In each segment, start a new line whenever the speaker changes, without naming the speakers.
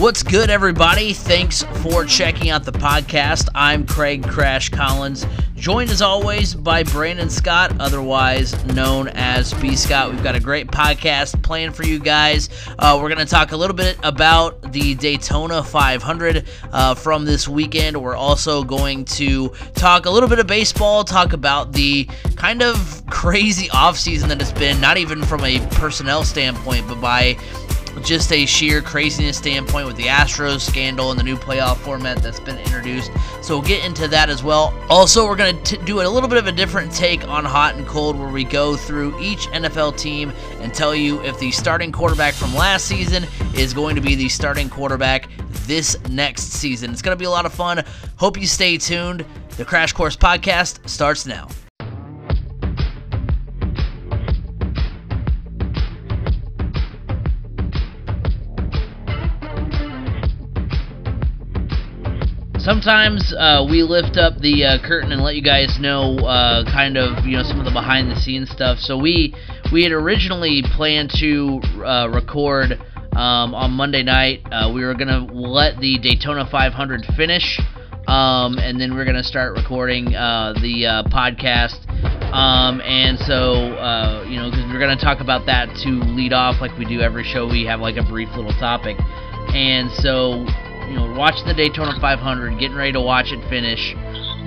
What's good, everybody? Thanks for checking out the podcast. I'm Craig Crash Collins, joined as always by Brandon Scott, otherwise known as B Scott. We've got a great podcast planned for you guys. Uh, we're going to talk a little bit about the Daytona 500 uh, from this weekend. We're also going to talk a little bit of baseball, talk about the kind of crazy offseason that it's been, not even from a personnel standpoint, but by just a sheer craziness standpoint with the Astros scandal and the new playoff format that's been introduced. So we'll get into that as well. Also, we're going to do a little bit of a different take on hot and cold where we go through each NFL team and tell you if the starting quarterback from last season is going to be the starting quarterback this next season. It's going to be a lot of fun. Hope you stay tuned. The Crash Course podcast starts now. Sometimes uh, we lift up the uh, curtain and let you guys know uh, kind of you know some of the behind the scenes stuff. So we we had originally planned to uh, record um, on Monday night. Uh, we were gonna let the Daytona 500 finish, um, and then we are gonna start recording uh, the podcast. Um, and so you know because we're gonna talk about that to lead off like we do every show. We have like a brief little topic, and so you know, watching the Daytona 500, getting ready to watch it finish.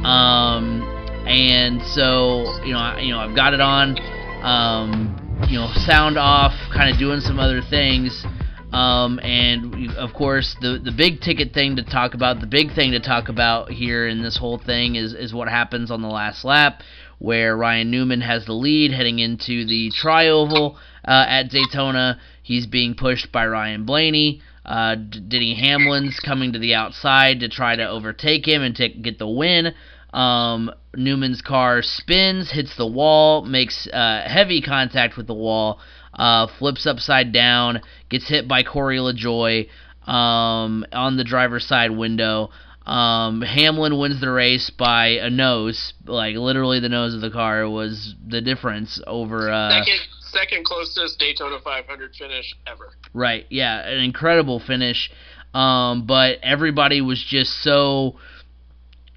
Um, and so, you know, I, you know, I've got it on, um, you know, sound off, kind of doing some other things. Um, and of course, the the big ticket thing to talk about, the big thing to talk about here in this whole thing is is what happens on the last lap, where Ryan Newman has the lead heading into the trioval uh, at Daytona. He's being pushed by Ryan Blaney. Uh, Denny Hamlin's coming to the outside to try to overtake him and take, get the win. Um, Newman's car spins, hits the wall, makes uh, heavy contact with the wall, uh, flips upside down, gets hit by Corey LaJoie um, on the driver's side window. Um, Hamlin wins the race by a nose, like literally the nose of the car was the difference over. Uh,
second, second closest Daytona 500 finish ever.
Right. Yeah, an incredible finish. Um, but everybody was just so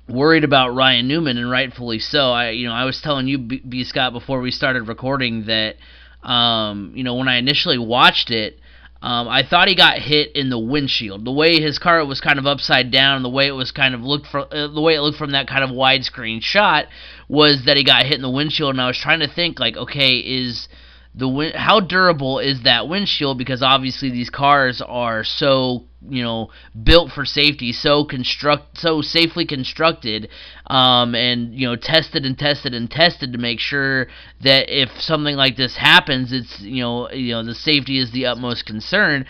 worried about Ryan Newman, and rightfully so. I, you know, I was telling you, B, B Scott, before we started recording that, um, you know, when I initially watched it, um, I thought he got hit in the windshield. The way his car was kind of upside down, the way it was kind of looked for, uh, the way it looked from that kind of widescreen shot was that he got hit in the windshield. And I was trying to think, like, okay, is the how durable is that windshield? Because obviously these cars are so you know built for safety so construct so safely constructed um, and you know tested and tested and tested to make sure that if something like this happens it's you know you know the safety is the utmost concern.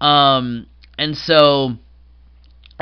Um, and so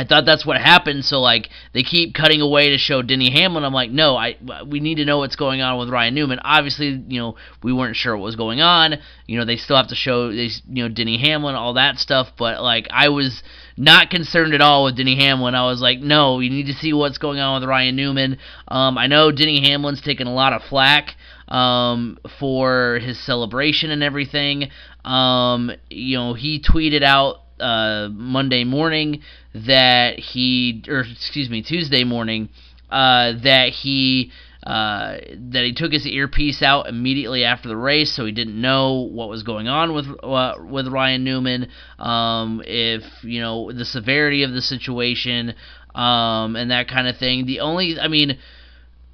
I thought that's what happened. So like they keep cutting away to show Denny Hamlin. I'm like, no, I we need to know what's going on with Ryan Newman. Obviously, you know we weren't sure what was going on. You know they still have to show they you know Denny Hamlin all that stuff. But like I was not concerned at all with Denny Hamlin. I was like, no, you need to see what's going on with Ryan Newman. Um, I know Denny Hamlin's taken a lot of flack um, for his celebration and everything. Um, you know he tweeted out uh, Monday morning that he, or excuse me, Tuesday morning, uh, that he uh, that he took his earpiece out immediately after the race, so he didn't know what was going on with uh, with Ryan Newman, um, if you know the severity of the situation, um, and that kind of thing. The only, I mean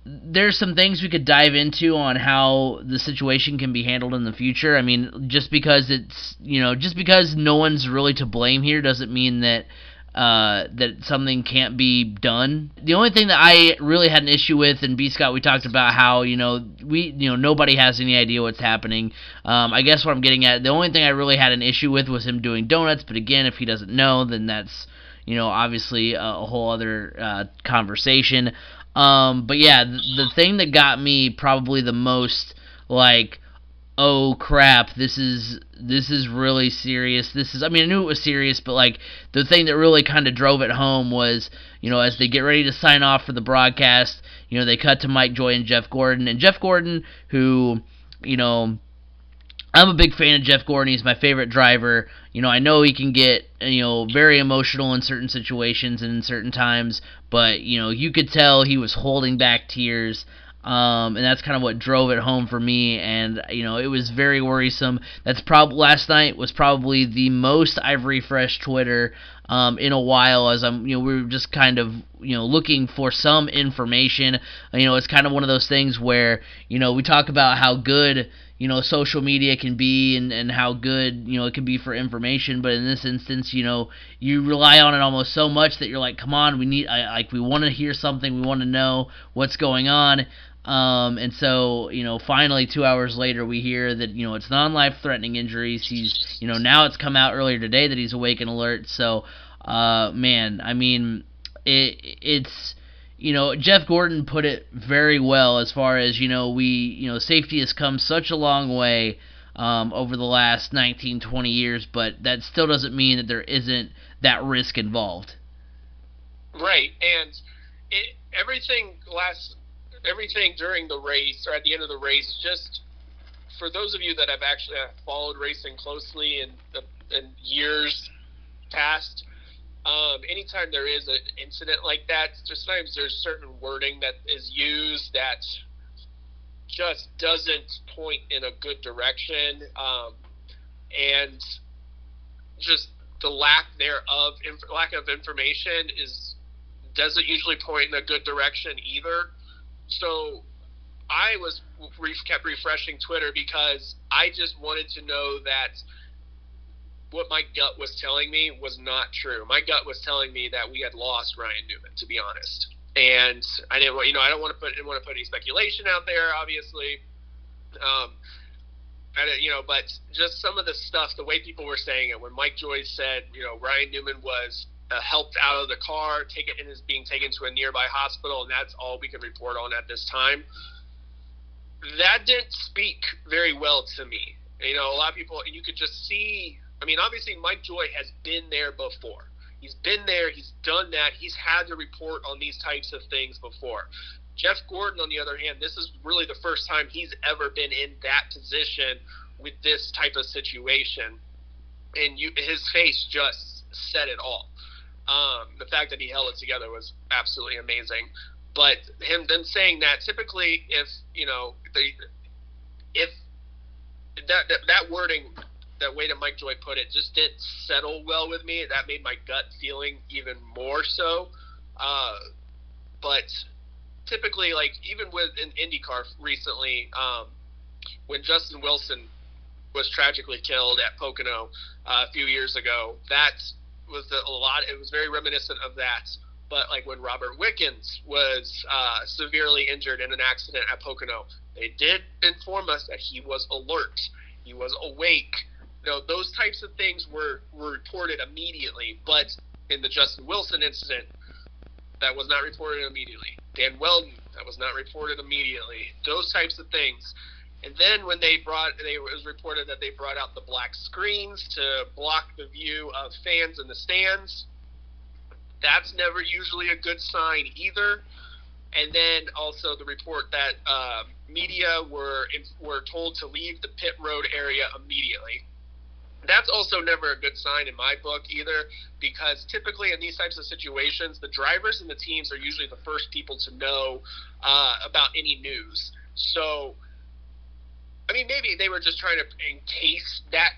there's some things we could dive into on how the situation can be handled in the future. I mean, just because it's you know, just because no one's really to blame here doesn't mean that uh, that something can't be done. The only thing that I really had an issue with, and B Scott, we talked about how you know we you know nobody has any idea what's happening. Um, I guess what I'm getting at, the only thing I really had an issue with was him doing donuts. But again, if he doesn't know, then that's you know obviously a, a whole other uh, conversation. Um, but yeah, the, thing that got me probably the most like oh crap this is this is really serious this is i mean i knew it was serious but like the thing that really kind of drove it home was you know as they get ready to sign off for the broadcast you know they cut to mike joy and jeff gordon and jeff gordon who you know I'm a big fan of Jeff Gordon. He's my favorite driver. You know, I know he can get you know very emotional in certain situations and in certain times, but you know you could tell he was holding back tears. Um, and that's kind of what drove it home for me. And you know, it was very worrisome. That's probably last night was probably the most I've refreshed Twitter um, in a while, as I'm you know we were just kind of you know looking for some information. You know, it's kind of one of those things where you know we talk about how good you know social media can be and, and how good you know it can be for information but in this instance you know you rely on it almost so much that you're like come on we need I, like we want to hear something we want to know what's going on um, and so, you know, finally, two hours later, we hear that you know it's non-life-threatening injuries. He's, you know, now it's come out earlier today that he's awake and alert. So, uh, man, I mean, it it's you know Jeff Gordon put it very well as far as you know we you know safety has come such a long way um, over the last 19 20 years but that still doesn't mean that there isn't that risk involved.
Right and it, everything last everything during the race or at the end of the race, just for those of you that have actually followed racing closely in the in years past, um, anytime there is an incident like that, sometimes there's certain wording that is used that just doesn't point in a good direction, um, and just the lack thereof, inf- lack of information is doesn't usually point in a good direction either. So I was kept refreshing Twitter because I just wanted to know that what my gut was telling me was not true. My gut was telling me that we had lost Ryan Newman, to be honest. And I didn't want, you know, I don't want to put, didn't want to put any speculation out there, obviously. Um, I you know, but just some of the stuff, the way people were saying it, when Mike Joyce said, you know, Ryan Newman was uh, helped out of the car, taken and is being taken to a nearby hospital, and that's all we can report on at this time. That didn't speak very well to me. You know, a lot of people, and you could just see. I mean, obviously, Mike Joy has been there before. He's been there. He's done that. He's had to report on these types of things before. Jeff Gordon, on the other hand, this is really the first time he's ever been in that position with this type of situation, and you, his face just said it all. Um, the fact that he held it together was absolutely amazing. But him then saying that typically, if you know, the if that, that that wording, that way that Mike Joy put it, just didn't settle well with me. That made my gut feeling even more so. Uh, but typically, like even with an IndyCar recently, um, when Justin Wilson was tragically killed at Pocono uh, a few years ago, that was a lot. It was very reminiscent of that. But like when Robert Wickens was uh, severely injured in an accident at Pocono, they did inform us that he was alert, he was awake. Know, those types of things were were reported immediately. But in the Justin Wilson incident, that was not reported immediately. Dan Wheldon, that was not reported immediately. Those types of things. And then when they brought, it was reported that they brought out the black screens to block the view of fans in the stands. That's never usually a good sign either. And then also the report that uh, media were were told to leave the pit road area immediately. That's also never a good sign in my book either, because typically in these types of situations, the drivers and the teams are usually the first people to know uh, about any news. So I mean, maybe they were just trying to encase that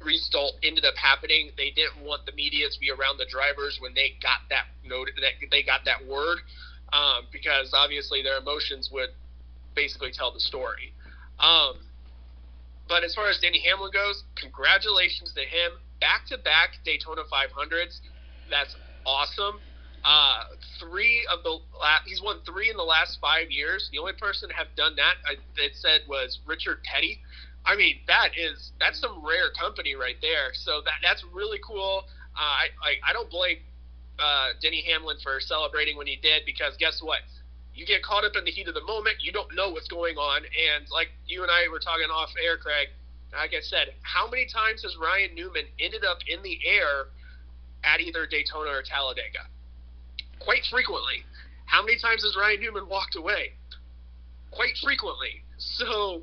result ended up happening. They didn't want the media to be around the drivers when they got that note that they got that word, um, because obviously their emotions would basically tell the story. Um, but as far as Denny Hamlin goes, congratulations to him. Back to back Daytona 500s. That's awesome. Uh, three of the he's won three in the last five years. The only person to have done that, I, it said, was Richard Petty. I mean, that is that's some rare company right there. So that that's really cool. Uh, I, I I don't blame uh, Denny Hamlin for celebrating when he did because guess what? You get caught up in the heat of the moment. You don't know what's going on, and like you and I were talking off air, Craig. Like I said, how many times has Ryan Newman ended up in the air at either Daytona or Talladega? quite frequently. How many times has Ryan Newman walked away? Quite frequently. So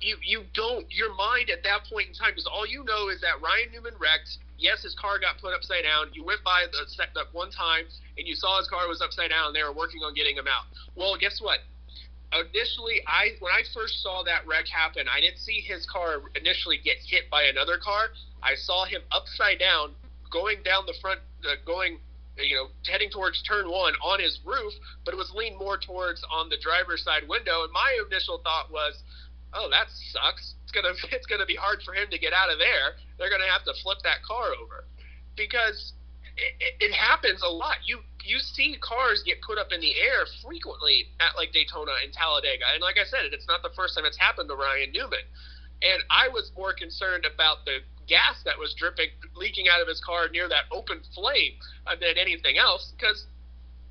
you you don't your mind at that point in time because all you know is that Ryan Newman wrecked. Yes, his car got put upside down. You went by the that one time and you saw his car was upside down. They were working on getting him out. Well, guess what? Initially, I when I first saw that wreck happen, I didn't see his car initially get hit by another car. I saw him upside down going down the front, uh, going you know, heading towards turn one on his roof, but it was leaned more towards on the driver's side window. And my initial thought was, oh, that sucks. It's gonna it's gonna be hard for him to get out of there. They're gonna have to flip that car over because it, it, it happens a lot. You you see cars get put up in the air frequently at like Daytona and Talladega, and like I said, it's not the first time it's happened to Ryan Newman. And I was more concerned about the gas that was dripping, leaking out of his car near that open flame uh, than anything else because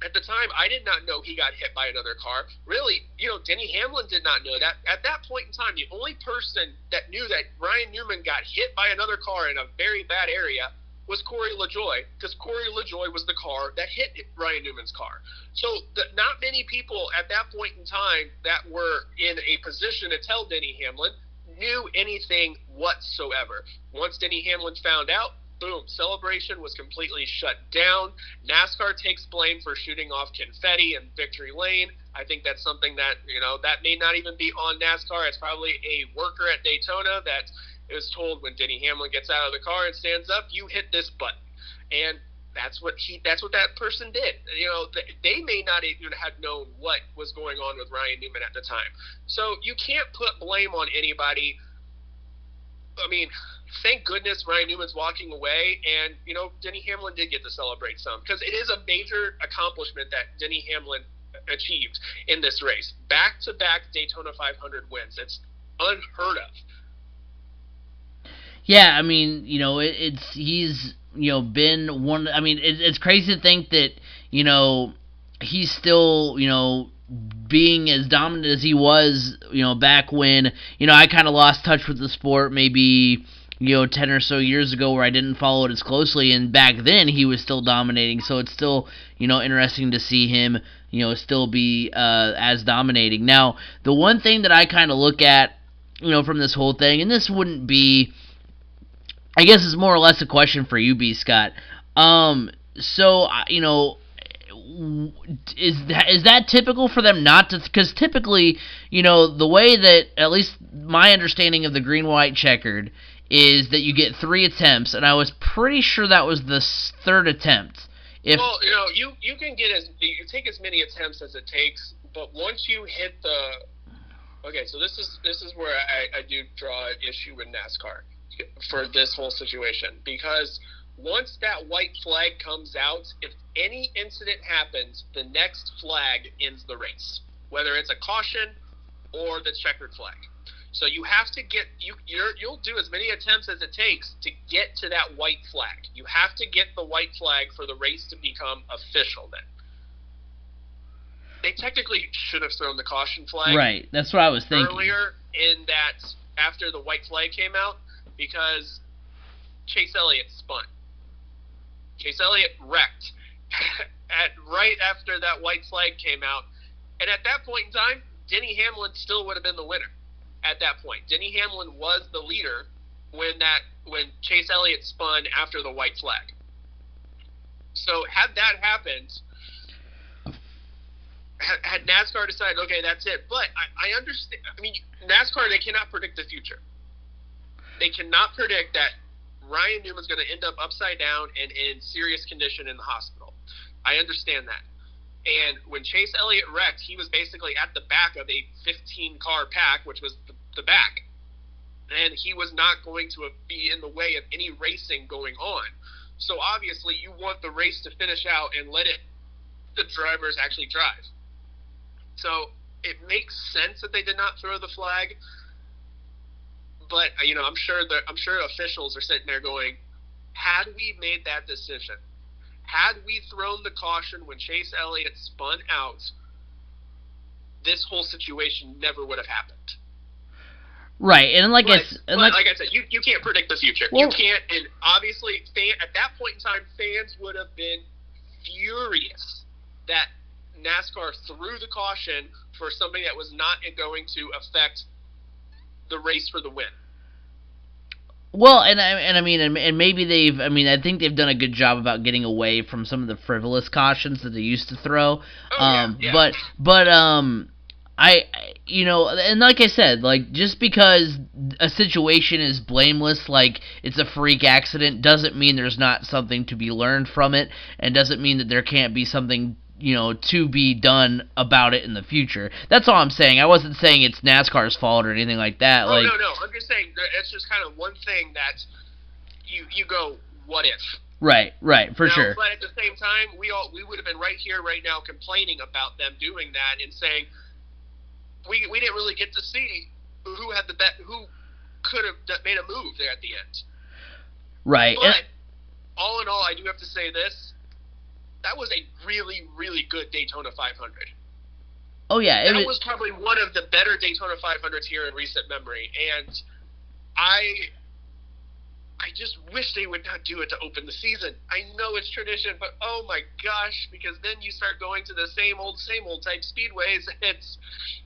at the time, I did not know he got hit by another car. Really, you know, Denny Hamlin did not know that. At that point in time, the only person that knew that Ryan Newman got hit by another car in a very bad area was Corey LaJoie, because Corey LaJoie was the car that hit Ryan Newman's car. So, the, not many people at that point in time that were in a position to tell Denny Hamlin knew anything whatsoever. Once Denny Hamlin found out, boom, celebration was completely shut down. NASCAR takes blame for shooting off confetti in victory lane. I think that's something that, you know, that may not even be on NASCAR. It's probably a worker at Daytona that is told when Denny Hamlin gets out of the car and stands up, you hit this button. And that's what he that's what that person did you know they may not even have known what was going on with ryan newman at the time so you can't put blame on anybody i mean thank goodness Ryan Newman's walking away, and you know Denny Hamlin did get to celebrate some because it is a major accomplishment that Denny Hamlin achieved in this race. Back to back Daytona 500 wins. It's unheard of.
Yeah, I mean, you know, it, it's he's you know been one. I mean, it, it's crazy to think that you know he's still you know being as dominant as he was, you know, back when, you know, I kind of lost touch with the sport maybe you know, 10 or so years ago where I didn't follow it as closely, and back then he was still dominating, so it's still, you know, interesting to see him, you know, still be uh, as dominating. Now, the one thing that I kind of look at, you know, from this whole thing, and this wouldn't be, I guess it's more or less a question for you, B. Scott. Um, so, you know, is that is that typical for them not to because typically you know the way that at least my understanding of the green white checkered is that you get three attempts, and I was pretty sure that was the third attempt.
If well, you know, you you can get as you take as many attempts as it takes, but once you hit the okay, so this is this is where I, I do draw an issue with NASCAR for this whole situation because once that white flag comes out, if any incident happens, the next flag ends the race, whether it's a caution or the checkered flag. So you have to get you you will do as many attempts as it takes to get to that white flag. You have to get the white flag for the race to become official. Then they technically should have thrown the caution flag.
Right, that's what I was thinking
earlier. In that after the white flag came out, because Chase Elliott spun. Chase Elliott wrecked at right after that white flag came out, and at that point in time, Denny Hamlin still would have been the winner at that point. Denny Hamlin was the leader when that when Chase Elliott spun after the white flag. So had that happened, had, NASCAR decided, okay, that's it. But I, I understand. I mean, NASCAR they cannot predict the future. They cannot predict that Ryan Newman's going to end up upside down and in serious condition in the hospital. I understand that. And when Chase Elliott wrecked, he was basically at the back of a 15 car pack, which was the, the back. And he was not going to be in the way of any racing going on. So obviously, you want the race to finish out and let it the drivers actually drive. So it makes sense that they did not throw the flag. But uh, you know, I'm sure that I'm sure officials are sitting there going, had we made that decision, had we thrown the caution when Chase Elliott spun out, this whole situation never would have happened.
Right, and like
but,
I,
like, like, I said, you, you can't predict the future. Well, you can't, and obviously, fan, at that point in time, fans would have been furious that NASCAR threw the caution for something that was not going to affect the race for the win.
Well, and I and I mean, and, and maybe they've. I mean, I think they've done a good job about getting away from some of the frivolous cautions that they used to throw.
Oh,
um,
yeah, yeah.
But but um, I you know, and like I said, like just because a situation is blameless, like it's a freak accident, doesn't mean there's not something to be learned from it, and doesn't mean that there can't be something you know to be done about it in the future. That's all I'm saying. I wasn't saying it's NASCAR's fault or anything like that.
Oh
like
no, no. I'm just saying that it's just kind of one thing that you you go, what if?
right, right, for
Now,
sure.
But at the same time, we all we would have been right here, right now, complaining about them doing that and saying we we didn't really get to see who had the bet, who could have made a move there at the end.
Right.
But
and-
all in all, I do have to say this: that was a really, really good Daytona 500.
oh yeah, it
that
was,
was probably one of the better Daytona 500s here in recent memory, and I, I just wish they would not do it to open the season. I know it's tradition, but oh my gosh, because then you start going to the same old, same old type speedways, and it's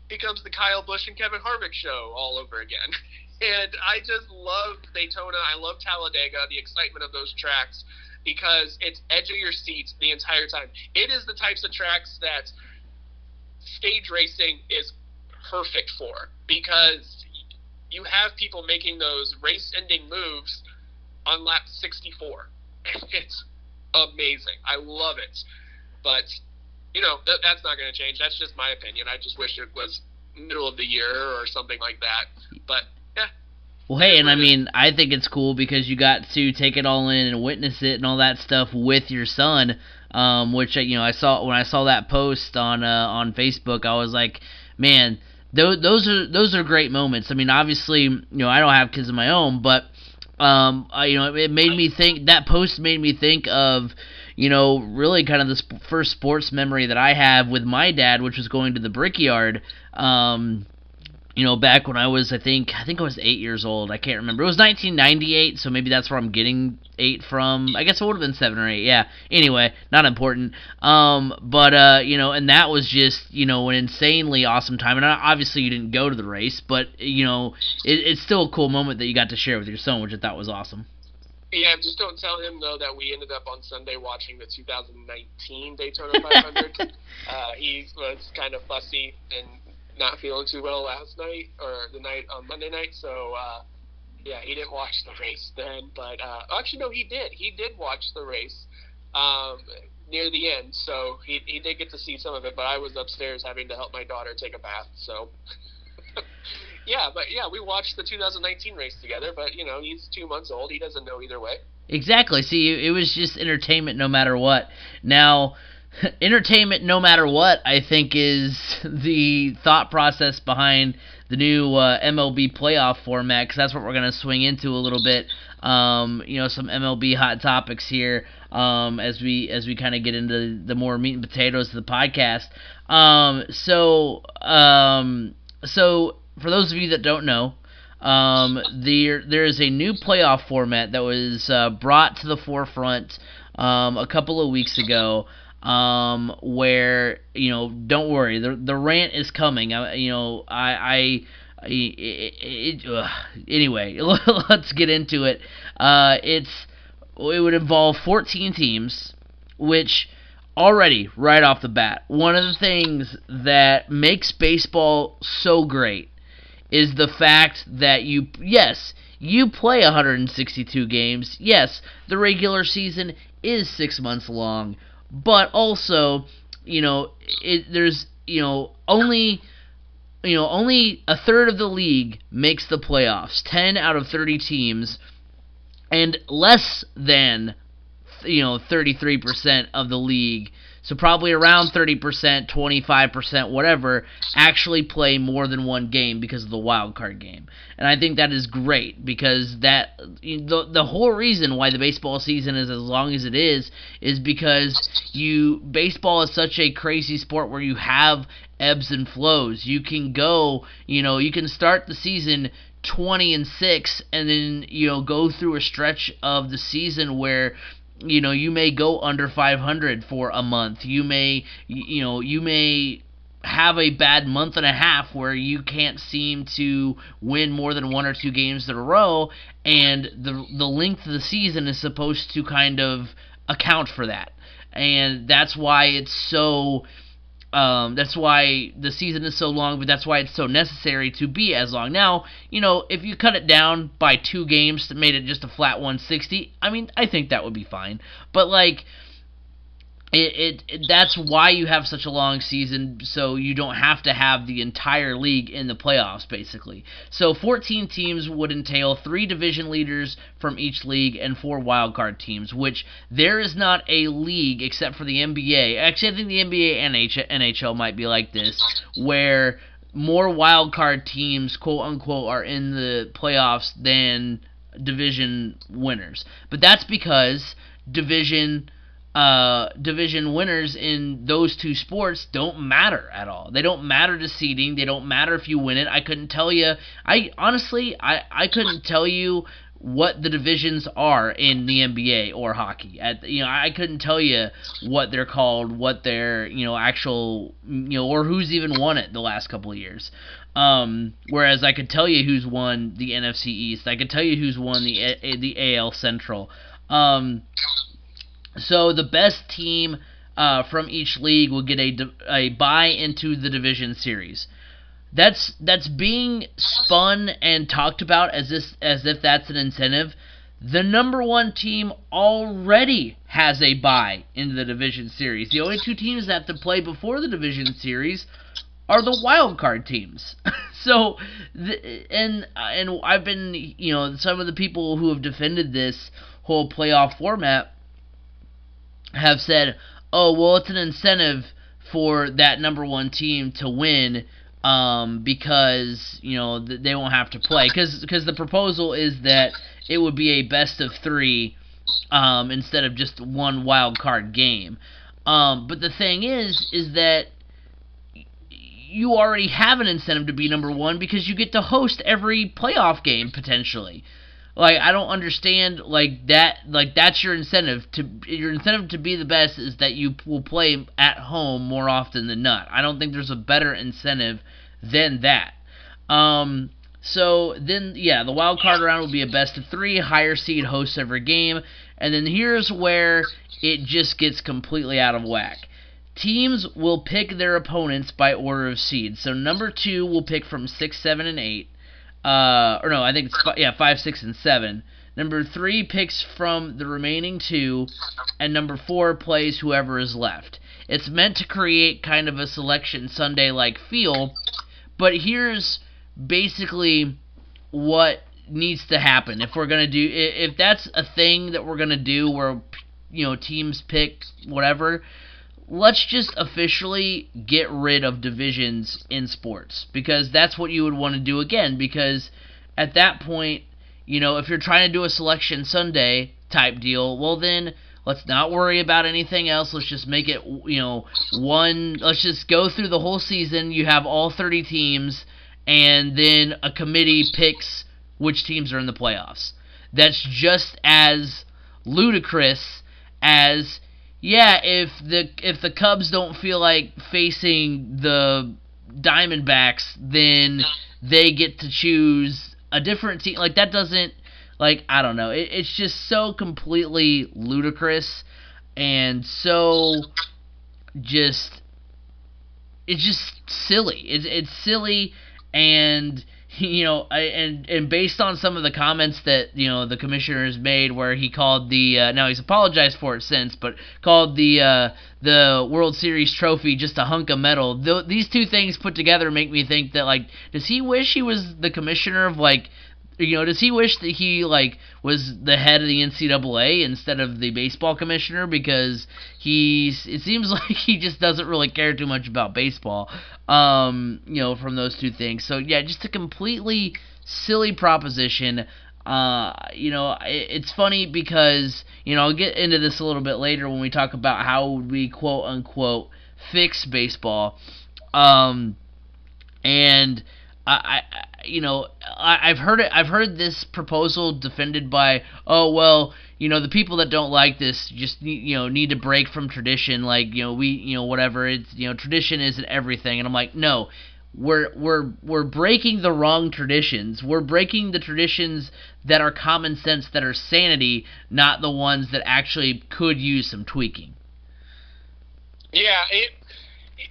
becomes the Kyle Busch and Kevin Harvick show all over again. And I just love Daytona. I love Talladega, the excitement of those tracks, because it's edge of your seat the entire time. It is the types of tracks that stage racing is perfect for because you have people making those race ending moves on lap 64. It's amazing. I love it. But, you know, th- that's not going to change. That's just my opinion. I just wish it was middle of the year or something like that. But.
Well, hey, and I mean, I think it's cool because you got to take it all in and witness it and all that stuff with your son. Um, which uh, you know, I saw when I saw that post on uh, on Facebook, I was like, man, those those are those are great moments. I mean, obviously, you know, I don't have kids of my own, but um, I, you know, it made me think. That post made me think of, you know, really kind of the sp- first sports memory that I have with my dad, which was going to the Brickyard. Um, you know, back when I was, I think, I think I was eight years old. I can't remember. It was 1998, so maybe that's where I'm getting eight from. I guess it would have been seven or eight. Yeah. Anyway, not important. Um, but uh, you know, and that was just, you know, an insanely awesome time. And obviously, you didn't go to the race, but you know, it, it's still a cool moment that you got to share with your son, which I thought was awesome.
Yeah, just don't tell him though that we ended up on Sunday watching the 2019 Daytona 500. uh, he was kind of fussy and not feeling too well last night or the night on Monday night, so uh, yeah, he didn't watch the race then. But uh, actually, no, he did. He did watch the race um, near the end, so he he did get to see some of it. But I was upstairs having to help my daughter take a bath, so. Yeah, but yeah, we watched the 2019 race together. But you know, he's two months old; he doesn't know either way.
Exactly. See, it was just entertainment no matter what. Now, entertainment no matter what, I think, is the thought process behind the new uh, MLB playoff format, because that's what we're going to swing into a little bit. Um, you know, some MLB hot topics here um, as we as we kind of get into the more meat and potatoes of the podcast. Um, so, um, so for those of you that don't know, um, there there is a new playoff format that was uh, brought to the forefront um, a couple of weeks ago. Um, where you know, don't worry, the the rant is coming. I, you know, I, I it, it, ugh. anyway, let's get into it. Uh, it's it would involve 14 teams, which already right off the bat, one of the things that makes baseball so great is the fact that you yes, you play 162 games. Yes, the regular season is 6 months long, but also, you know, it, there's, you know, only you know, only a third of the league makes the playoffs. 10 out of 30 teams and less than you know 33% of the league so probably around 30% 25% whatever actually play more than one game because of the wild card game. And i think that is great because that the, the whole reason why the baseball season is as long as it is is because you baseball is such a crazy sport where you have ebbs and flows. You can go you know you can start the season 20 and 6 and then you know go through a stretch of the season where you know you may go under 500 for a month you may you know you may have a bad month and a half where you can't seem to win more than one or two games in a row, and the the length of the season is supposed to kind of account for that, and that's why it's so. Um, that's why the season is so long, but that's why it's so necessary to be as long. Now, you know, if you cut it down by two games made it just a flat 160, I mean, I think that would be fine. But like, it, it, that's why you have such a long season so you don't have to have the entire league in the playoffs basically. So 14 teams would entail three division leaders from each league and four wildcard teams which there is not a league except for the nba actually i think the nba and nhl might be like this where more wildcard teams quote unquote are in the playoffs than division winners. But that's because division uh, division winners in those two sports don't matter at all. They don't matter to seeding. They don't matter if you win it. I couldn't tell you. I honestly, I I couldn't tell you what the divisions are in the NBA or hockey. At you know, I couldn't tell you what they're called, what their you know actual you know, or who's even won it the last couple of years. Um, whereas I could tell you who's won the NFC East. I could tell you who's won the the AL Central. Um, so the best team uh, from each league will get a, a buy into the division series. That's that's being spun and talked about as this as if that's an incentive. The number one team already has a buy into the division series. The only two teams that have to play before the division series are the wild card teams. so, the, and and I've been you know some of the people who have defended this whole playoff format have said, oh, well, it's an incentive for that number one team to win um, because, you know, th- they won't have to play. Because the proposal is that it would be a best of three um, instead of just one wild card game. Um, but the thing is, is that you already have an incentive to be number one because you get to host every playoff game potentially. Like I don't understand like that like that's your incentive to your incentive to be the best is that you will play at home more often than not. I don't think there's a better incentive than that. Um so then yeah, the wild card round will be a best of 3, higher seed hosts every game, and then here's where it just gets completely out of whack. Teams will pick their opponents by order of seed. So number 2 will pick from 6, 7 and 8. Uh, or no, I think it's fi- yeah five, six, and seven. Number three picks from the remaining two, and number four plays whoever is left. It's meant to create kind of a selection Sunday like feel, but here's basically what needs to happen if we're gonna do if that's a thing that we're gonna do where you know teams pick whatever let's just officially get rid of divisions in sports because that's what you would want to do again because at that point you know if you're trying to do a selection sunday type deal well then let's not worry about anything else. Let's just make it you know one let's just go through the whole season. You have all 30 teams and then a committee picks which teams are in the playoffs. That's just as ludicrous as yeah, if the if the Cubs don't feel like facing the Diamondbacks, then they get to choose a different team. Like that doesn't like I don't know. It, it's just so completely ludicrous and so just it's just silly. It's it's silly and you know, and and based on some of the comments that you know the commissioner has made, where he called the uh, now he's apologized for it since, but called the uh, the World Series trophy just a hunk of metal. Th- these two things put together make me think that like, does he wish he was the commissioner of like you know, does he wish that he like was the head of the NCAA instead of the baseball commissioner because he's it seems like he just doesn't really care too much about baseball. Um, you know, from those two things. So yeah, just a completely silly proposition. Uh, you know, it, it's funny because you know I'll get into this a little bit later when we talk about how we quote unquote fix baseball. Um, and I, I you know, I, I've heard it. I've heard this proposal defended by, oh well, you know, the people that don't like this just you know need to break from tradition. Like you know, we you know whatever. It's you know, tradition isn't everything. And I'm like, no, we're we're we're breaking the wrong traditions. We're breaking the traditions that are common sense, that are sanity, not the ones that actually could use some tweaking.
Yeah, it, it,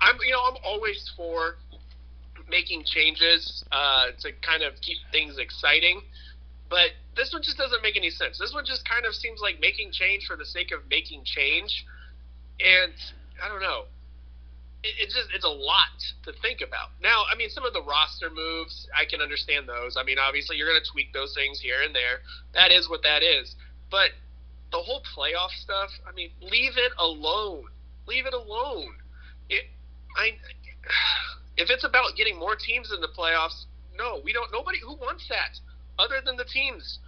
I'm you know I'm always for making changes uh, to kind of keep things exciting, but this one just doesn't make any sense. This one just kind of seems like making change for the sake of making change, and I don't know it, it just it's a lot to think about. Now, I mean, some of the roster moves, I can understand those. I mean, obviously, you're going to tweak those things here and there. That is what that is. But the whole playoff stuff, I mean, leave it alone. Leave it alone. It, I, if it's about getting more teams in the playoffs, no, we don't. Nobody who wants that, other than the teams,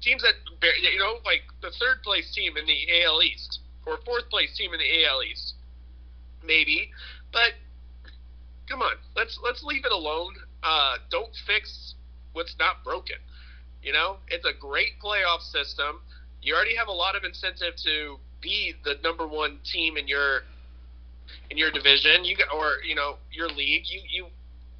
teams that you know, like the third place team in the AL East or fourth place team in the AL East maybe, but come on, let's let's leave it alone. Uh, don't fix what's not broken. You know, it's a great playoff system. You already have a lot of incentive to be the number one team in your in your division. You or you know your league. You you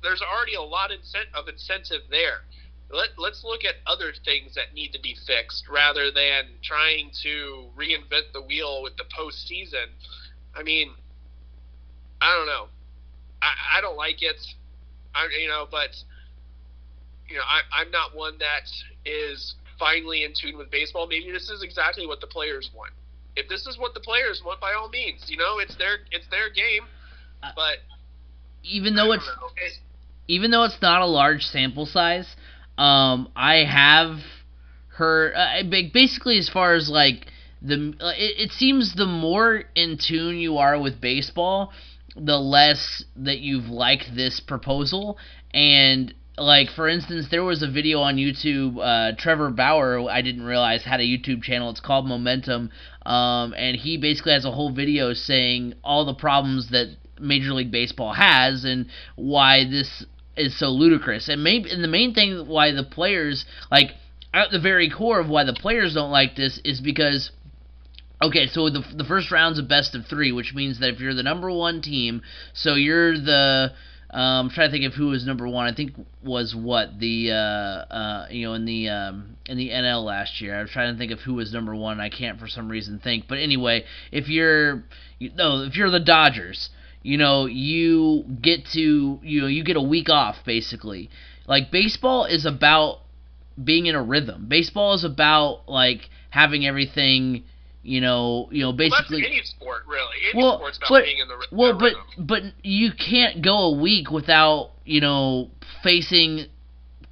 there's already a lot of incentive there. Let, let's look at other things that need to be fixed rather than trying to reinvent the wheel with the postseason. I mean, I don't know. I, I don't like it. I you know, but you know, I, I'm not one that is finally in tune with baseball. Maybe this is exactly what the players want. If this is what the players want, by all means, you know, it's their it's their game. Uh, but
even though it's even though it's not a large sample size, um, I have heard uh, basically as far as like the it, it seems the more in tune you are with baseball, the less that you've liked this proposal. And like for instance, there was a video on YouTube. Uh, Trevor Bauer, I didn't realize had a YouTube channel. It's called Momentum, um, and he basically has a whole video saying all the problems that Major League Baseball has and why this is so ludicrous. And maybe and the main thing why the players like at the very core of why the players don't like this is because Okay, so the the first round's a best of three, which means that if you're the number one team, so you're the um, I'm trying to think of who was number one. I think was what the uh, uh, you know in the um, in the NL last year. I'm trying to think of who was number one. I can't for some reason think. But anyway, if you're you, no, if you're the Dodgers, you know you get to you know you get a week off basically. Like baseball is about being in a rhythm. Baseball is about like having everything you know, you know, basically
well, any sport really. Any well, sport's about but, being in the
well, but but you can't go a week without you know facing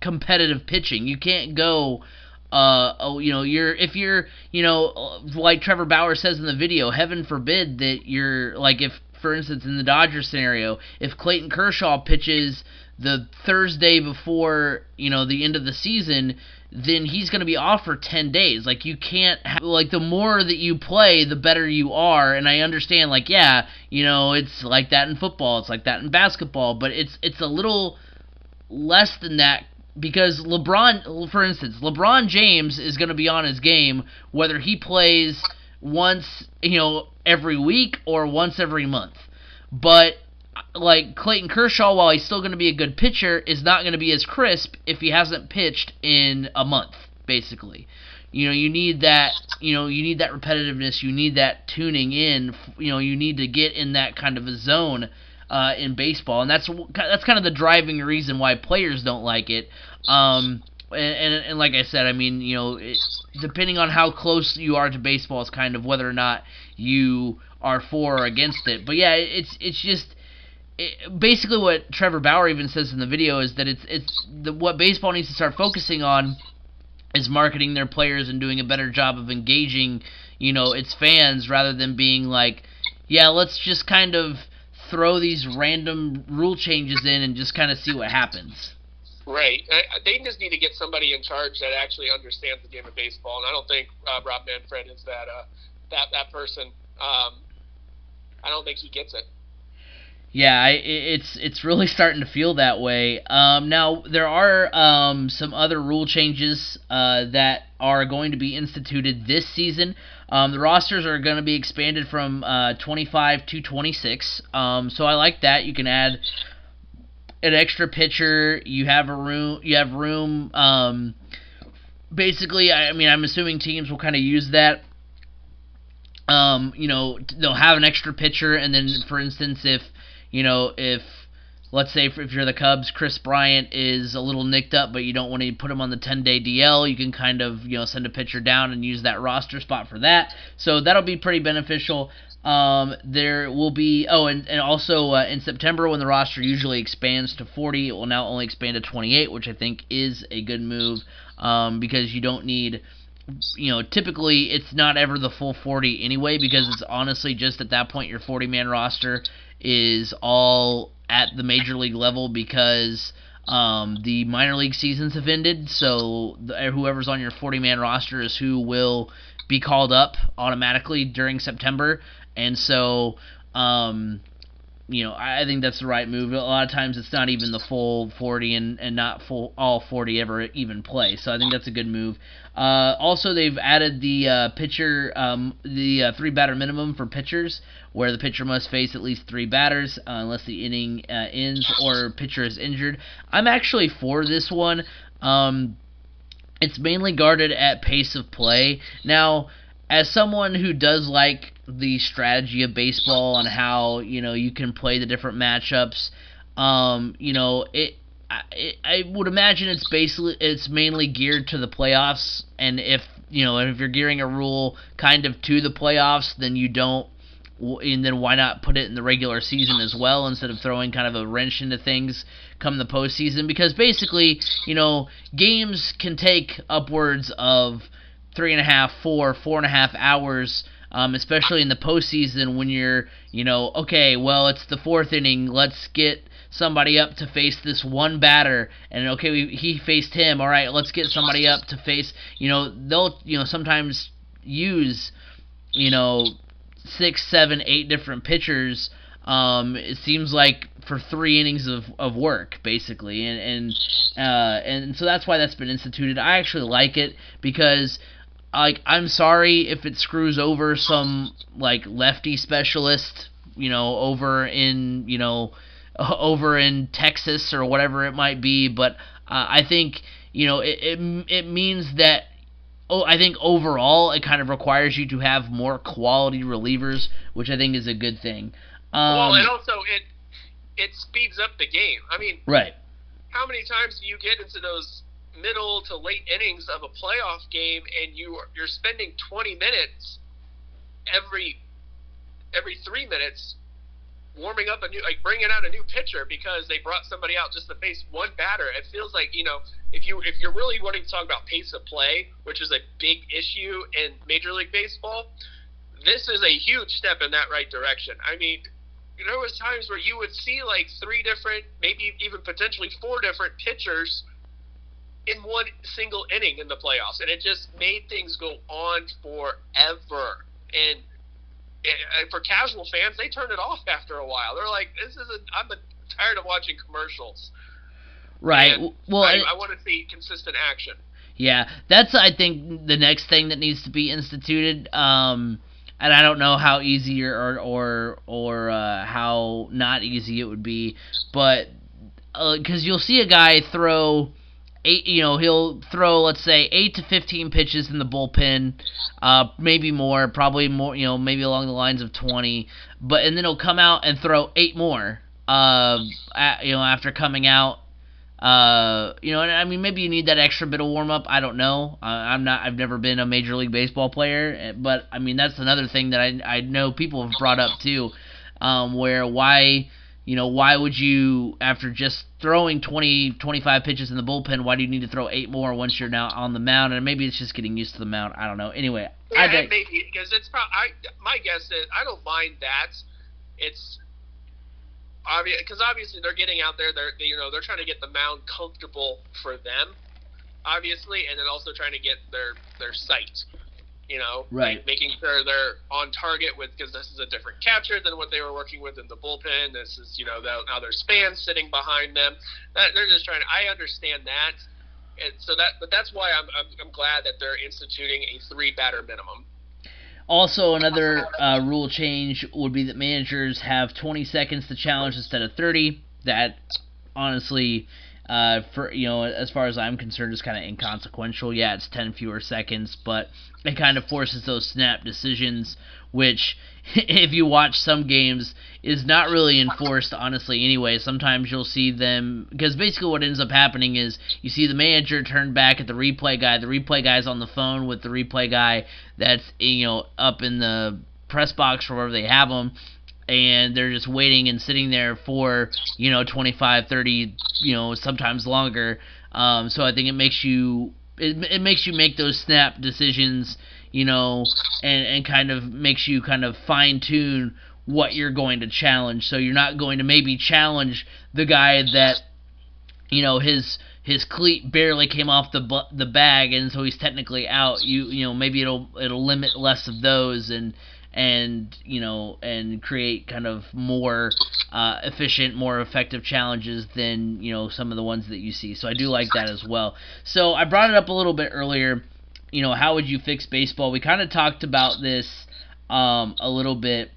competitive pitching. You can't go. Uh, oh, you know, you're if you're, you know, like Trevor Bauer says in the video, heaven forbid that you're like if, for instance, in the Dodgers scenario, if Clayton Kershaw pitches the Thursday before you know the end of the season, then he's going to be off for 10 days. Like you can't have, like the more that you play, the better you are. And I understand like yeah, you know, it's like that in football, it's like that in basketball, but it's it's a little less than that because LeBron for instance, LeBron James is going to be on his game whether he plays once, you know, every week or once every month. But like Clayton Kershaw, while he's still going to be a good pitcher, is not going to be as crisp if he hasn't pitched in a month, basically. You know, you need that. You know, you need that repetitiveness. You need that tuning in. You know, you need to get in that kind of a zone uh, in baseball, and that's that's kind of the driving reason why players don't like it. Um, and, and, and like I said, I mean, you know, it, depending on how close you are to baseball, is kind of whether or not you are for or against it. But yeah, it's it's just it, basically what Trevor Bauer even says in the video is that it's it's the, what baseball needs to start focusing on is marketing their players and doing a better job of engaging, you know, its fans rather than being like, yeah, let's just kind of throw these random rule changes in and just kind of see what happens.
Right. they just need to get somebody in charge that actually understands the game of baseball, and I don't think uh, Rob Manfred is that uh, that that person. Um, I don't think he gets it.
Yeah, I, it's it's really starting to feel that way. Um, now there are um, some other rule changes uh, that are going to be instituted this season. Um, the rosters are going to be expanded from uh, 25 to 26. Um, so I like that. You can add an extra pitcher. You have a room. You have room. Um, basically, I, I mean, I'm assuming teams will kind of use that um, you know, they'll have an extra pitcher, and then, for instance, if you know, if let's say if you're the Cubs, Kris Bryant is a little nicked up, but you don't want to put him on the 10-day DL, you can kind of you know send a pitcher down and use that roster spot for that. So that'll be pretty beneficial. Um, there will be oh, and and also uh, in September when the roster usually expands to 40, it will now only expand to 28, which I think is a good move um, because you don't need you know, typically it's not ever the full 40 anyway because it's honestly just at that point your 40 man roster is all at the major league level because um, the minor league seasons have ended. So the, whoever's on your 40 man roster is who will be called up automatically during September. And so um, you know, I think that's the right move. A lot of times it's not even the full 40 and, and not full all 40 ever even play. So I think that's a good move. Uh, also, they've added the uh, pitcher, um, the uh, three batter minimum for pitchers, where the pitcher must face at least three batters uh, unless the inning uh, ends or pitcher is injured. I'm actually for this one. Um, it's mainly guarded at pace of play. Now, as someone who does like the strategy of baseball and how you know you can play the different matchups, um, you know it. I, I would imagine it's basically it's mainly geared to the playoffs, and if you know if you're gearing a rule kind of to the playoffs, then you don't and then why not put it in the regular season as well instead of throwing kind of a wrench into things come the postseason? Because basically, you know, games can take upwards of three and a half, four, four and a half hours. Um, especially in the postseason when you're, you know, okay, well, it's the fourth inning. Let's get somebody up to face this one batter, and okay, we, he faced him. All right, let's get somebody up to face. You know, they'll, you know, sometimes use, you know, six, seven, eight different pitchers. Um, it seems like for three innings of, of work basically, and and uh, and so that's why that's been instituted. I actually like it because like I'm sorry if it screws over some like lefty specialist, you know, over in you know over in Texas or whatever it might be, but uh, I think you know it, it it means that oh I think overall it kind of requires you to have more quality relievers, which I think is a good thing.
Um, well, and also it it speeds up the game. I mean,
right.
How many times do you get into those middle to late innings of a playoff game, and you are, you're spending 20 minutes every every three minutes warming up a new like bringing out a new pitcher because they brought somebody out just to face one batter. It feels like you know if you if you're really wanting to talk about pace of play, which is a big issue in Major League Baseball, this is a huge step in that right direction. I mean. There was times where you would see like three different, maybe even potentially four different pitchers in one single inning in the playoffs, and it just made things go on forever. And, and for casual fans, they turn it off after a while. They're like, "This isn't. I'm tired of watching commercials."
Right.
And
well,
I, I want to see consistent action.
Yeah, that's I think the next thing that needs to be instituted. Um, and I don't know how easy or or or uh, how not easy it would be, but because uh, you'll see a guy throw eight, you know, he'll throw let's say eight to fifteen pitches in the bullpen, uh, maybe more, probably more, you know, maybe along the lines of twenty. But and then he'll come out and throw eight more, uh, at, you know, after coming out. Uh, you know, I mean, maybe you need that extra bit of warm up. I don't know. Uh, I'm not. I've never been a major league baseball player, eh, but I mean, that's another thing that I I know people have brought up too, um, where why you know, why would you, after just throwing 20, 25 pitches in the bullpen, why do you need to throw eight more once you're now on the mound? And maybe it's just getting used to the mound. I don't know. Anyway,
yeah, I maybe because it's probably. I, my guess is I don't mind that. It's obvious because obviously they're getting out there. They're they, you know they're trying to get the mound comfortable for them, obviously, and then also trying to get their their sight. You know,
right?
Like making sure they're on target with because this is a different catcher than what they were working with in the bullpen. This is you know now there's fans sitting behind them. That, they're just trying. To, I understand that, and so that but that's why I'm I'm, I'm glad that they're instituting a three batter minimum.
Also, another uh, rule change would be that managers have 20 seconds to challenge instead of 30. That honestly uh, for you know, as far as I'm concerned, is kind of inconsequential. Yeah, it's ten fewer seconds, but it kind of forces those snap decisions, which, if you watch some games, is not really enforced. Honestly, anyway, sometimes you'll see them because basically what ends up happening is you see the manager turn back at the replay guy. The replay guy's on the phone with the replay guy that's you know up in the press box or wherever they have them and they're just waiting and sitting there for you know 25 30 you know sometimes longer. Um, so i think it makes you it, it makes you make those snap decisions you know and and kind of makes you kind of fine tune what you're going to challenge. So you're not going to maybe challenge the guy that you know his his cleat barely came off the bu- the bag and so he's technically out. You you know maybe it'll it'll limit less of those and and you know and create kind of more uh, efficient, more effective challenges than you know some of the ones that you see. So I do like that as well. So I brought it up a little bit earlier. You know, how would you fix baseball? We kind of talked about this um, a little bit.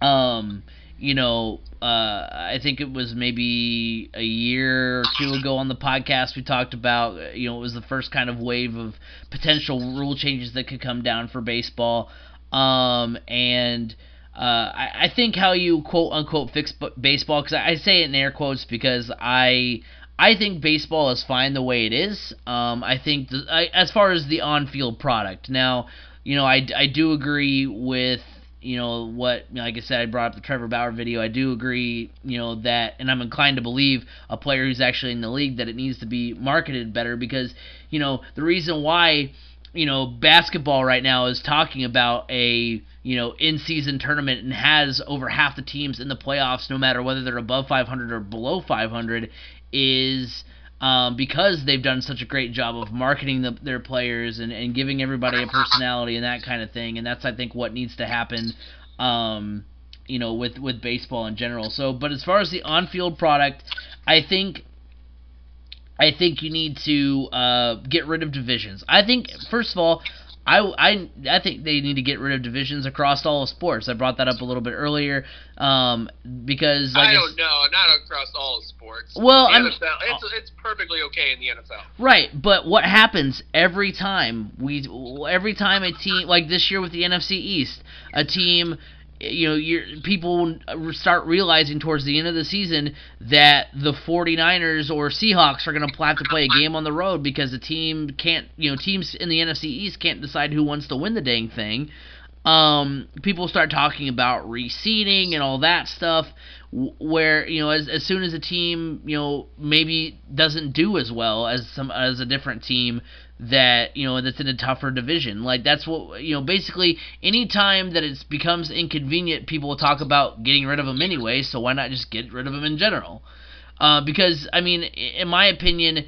Um, you know, uh, I think it was maybe a year or two ago on the podcast we talked about. You know, it was the first kind of wave of potential rule changes that could come down for baseball. Um, and uh, I, I think how you quote unquote fix b- baseball because I, I say it in air quotes because I I think baseball is fine the way it is. Um, I think the, I, as far as the on-field product. Now, you know, I, I do agree with you know what like I said I brought up the Trevor Bauer video. I do agree, you know, that and I'm inclined to believe a player who's actually in the league that it needs to be marketed better because, you know, the reason why you know, basketball right now is talking about a, you know, in-season tournament and has over half the teams in the playoffs, no matter whether they're above 500 or below 500, is um, because they've done such a great job of marketing the, their players and, and giving everybody a personality and that kind of thing. And that's, I think, what needs to happen, um, you know, with, with baseball in general. So, but as far as the on-field product, I think I think you need to uh, get rid of divisions. I think first of all, I, I, I think they need to get rid of divisions across all of sports. I brought that up a little bit earlier um, because
like I don't know, not across all of sports.
Well,
NFL, it's it's perfectly okay in the NFL.
Right, but what happens every time we every time a team like this year with the NFC East, a team you know, you people start realizing towards the end of the season that the 49ers or Seahawks are going to have to play a game on the road because the team can't, you know, teams in the NFC East can't decide who wants to win the dang thing. Um, people start talking about reseeding and all that stuff, where you know, as as soon as a team, you know, maybe doesn't do as well as some as a different team, that you know that's in a tougher division. Like that's what you know. Basically, anytime that it becomes inconvenient, people will talk about getting rid of them anyway. So why not just get rid of them in general? Uh, because I mean, in my opinion,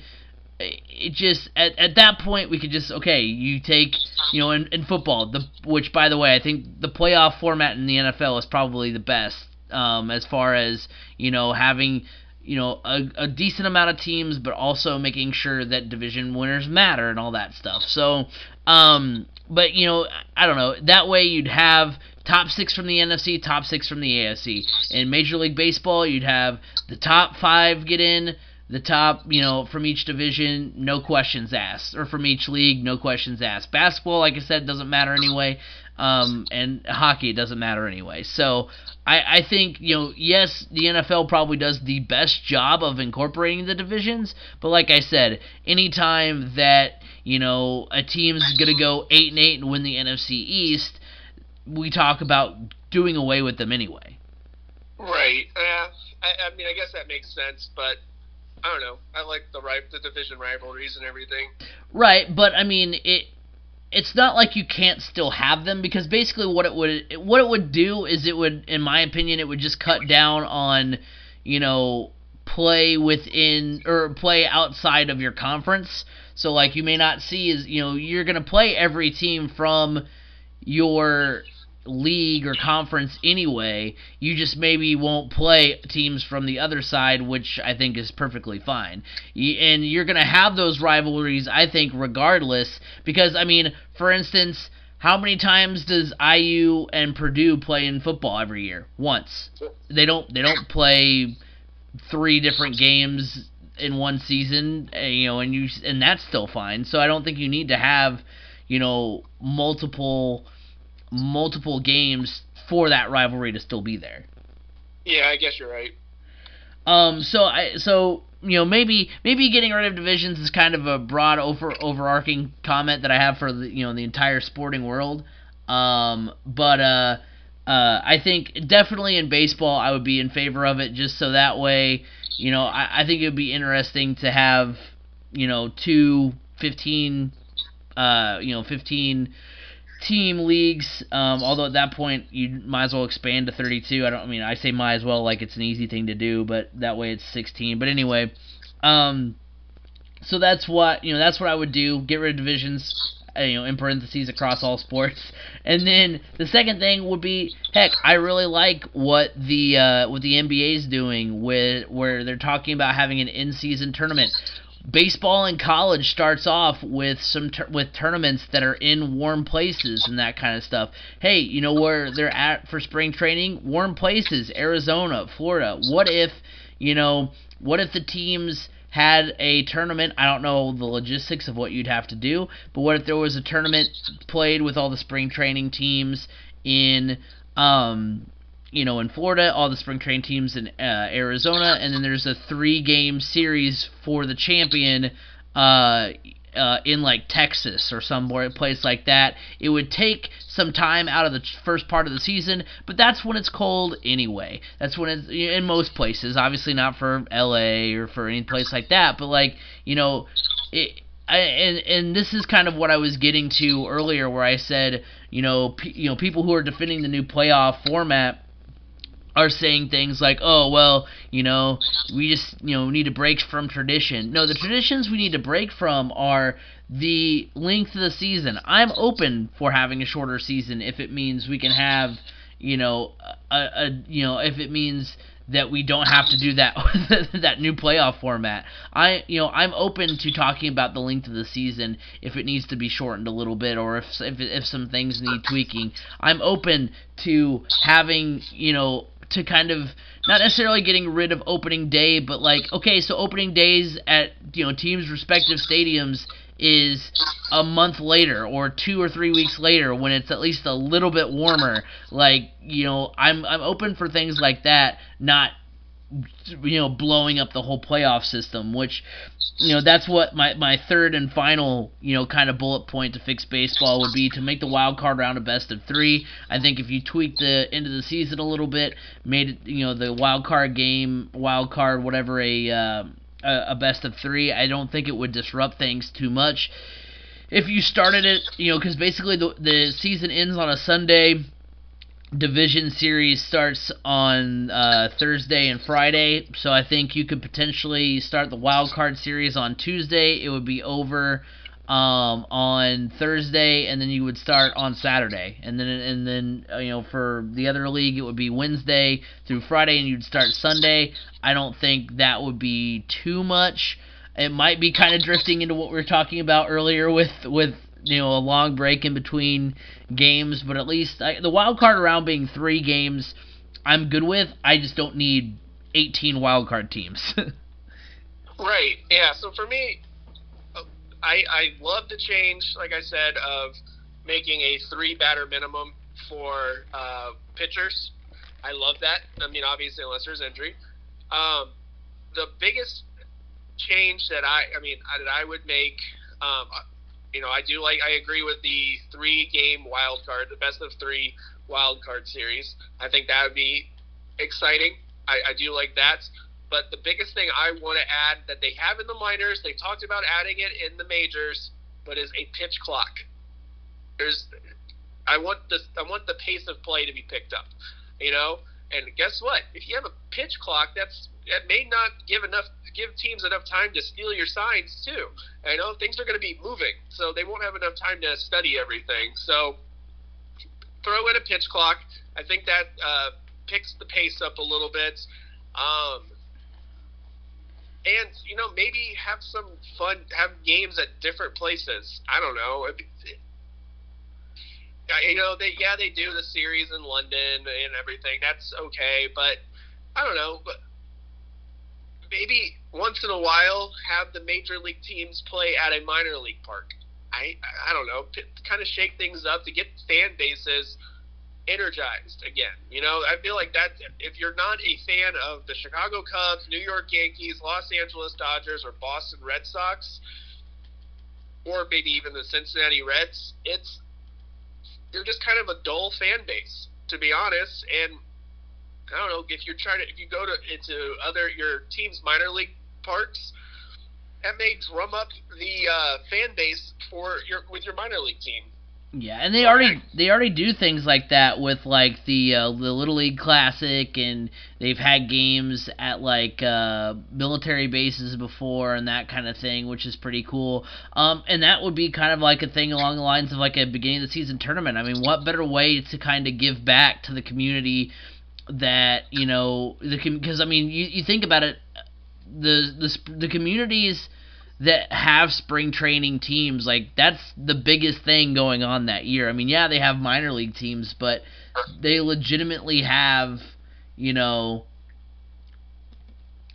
it just at, at that point we could just okay, you take you know in, in football the which by the way I think the playoff format in the NFL is probably the best um, as far as you know having you know a, a decent amount of teams, but also making sure that division winners matter and all that stuff. So, um, but you know, I don't know. That way, you'd have top six from the NFC, top six from the AFC. In Major League Baseball, you'd have the top five get in, the top, you know, from each division, no questions asked, or from each league, no questions asked. Basketball, like I said, doesn't matter anyway, um, and hockey doesn't matter anyway. So I, I think you know, yes, the NFL probably does the best job of incorporating the divisions, but like I said, anytime that you know a team's gonna go eight and eight and win the NFC East, we talk about doing away with them anyway.
Right. Yeah. I, I mean, I guess that makes sense, but I don't know. I like the right the division rivalries and everything.
Right, but I mean it. It's not like you can't still have them because basically what it would what it would do is it would, in my opinion, it would just cut down on, you know, play within or play outside of your conference. So like you may not see is you know you're gonna play every team from your league or conference anyway. You just maybe won't play teams from the other side, which I think is perfectly fine. And you're going to have those rivalries, I think, regardless. Because, I mean, for instance, how many times does IU and Purdue play in football every year? Once. They don't. They don't play three different games in one season. Eh, you know, and you and that's still fine. So I don't think you need to have, you know, multiple multiple games for that rivalry to still be there.
Yeah, I guess you're right.
Um, so I so you know maybe maybe getting rid of divisions is kind of a broad over overarching comment that I have for the you know the entire sporting world. Um, but uh, uh, I think definitely in baseball I would be in favor of it just so that way you know I, I think it would be interesting to have you know two 15 uh, you know 15 team leagues. Um, although at that point you might as well expand to 32. I don't. I mean, I say might as well like it's an easy thing to do, but that way it's 16. But anyway, um, so that's what you know. That's what I would do. Get rid of divisions. Uh, you know, in parentheses across all sports. And then the second thing would be, heck, I really like what the uh, what the NBA is doing with where they're talking about having an in-season tournament baseball in college starts off with some with tournaments that are in warm places and that kind of stuff. Hey, you know where they're at for spring training? Warm places, Arizona, Florida. What if, you know, what if the teams had a tournament. I don't know the logistics of what you'd have to do, but what if there was a tournament played with all the spring training teams in um, you know, in Florida, all the spring training teams in uh, Arizona, and then there's a three-game series for the champion uh, uh, in like Texas or some place like that. It would take some time out of the first part of the season, but that's when it's cold anyway. That's when it's in most places. Obviously, not for L.A. or for any place like that, but like you know, it. I, and and this is kind of what I was getting to earlier, where I said, you know, p- you know, people who are defending the new playoff format are saying things like, "Oh, well, you know, we just, you know, need to break from tradition." No, the traditions we need to break from are the length of the season. I'm open for having a shorter season if it means we can have, you know, a, a you know, if it means that we don't have to do that that new playoff format. I you know I'm open to talking about the length of the season if it needs to be shortened a little bit or if if if some things need tweaking. I'm open to having you know to kind of not necessarily getting rid of opening day, but like okay, so opening days at you know teams' respective stadiums is a month later or two or three weeks later when it's at least a little bit warmer. Like you know, I'm I'm open for things like that, not you know blowing up the whole playoff system which you know that's what my my third and final you know kind of bullet point to fix baseball would be to make the wild card round a best of 3 i think if you tweak the end of the season a little bit made it you know the wild card game wild card whatever a uh, a best of 3 i don't think it would disrupt things too much. If you started it you know cuz basically the the season ends on a sunday division series starts on uh, Thursday and Friday, so I think you could potentially start the wild card series on Tuesday. It would be over um, on Thursday, and then you would start on Saturday, and then and then uh, you know for the other league it would be Wednesday through Friday, and you'd start Sunday. I don't think that would be too much. It might be kind of drifting into what we were talking about earlier with with you know a long break in between games, but at least I, the wild card round being three games, I'm good with. I just don't need 18 wild card teams.
right. Yeah. So for me, I I love the change, like I said, of making a three batter minimum for uh, pitchers. I love that. I mean, obviously, unless there's injury. Um, the biggest change that I, I mean, that I would make, um, you know, I do like. I agree with the three-game wild card, the best of three wild card series. I think that would be exciting. I, I do like that. But the biggest thing I want to add that they have in the minors, they talked about adding it in the majors, but is a pitch clock. There's, I want the I want the pace of play to be picked up. You know, And guess what? If you have a pitch clock, that's that may not give enough give teams enough time to steal your signs too. I know things are going to be moving, so they won't have enough time to study everything. So throw in a pitch clock. I think that uh, picks the pace up a little bit. Um, and you know maybe have some fun, have games at different places. I don't know. You know, they yeah they do the series in London and everything. That's okay, but I don't know. But maybe once in a while have the major league teams play at a minor league park. I I don't know, to kind of shake things up to get fan bases energized again. You know, I feel like that if you're not a fan of the Chicago Cubs, New York Yankees, Los Angeles Dodgers, or Boston Red Sox, or maybe even the Cincinnati Reds, it's they're just kind of a dull fan base, to be honest. And I don't know if you're trying to if you go to into other your team's minor league parks, that may drum up the uh, fan base for your with your minor league team.
Yeah, and they already they already do things like that with like the uh, the Little League Classic, and they've had games at like uh, military bases before and that kind of thing, which is pretty cool. Um, and that would be kind of like a thing along the lines of like a beginning of the season tournament. I mean, what better way to kind of give back to the community that you know the because I mean you you think about it, the the the communities that have spring training teams like that's the biggest thing going on that year. I mean, yeah, they have minor league teams, but they legitimately have, you know,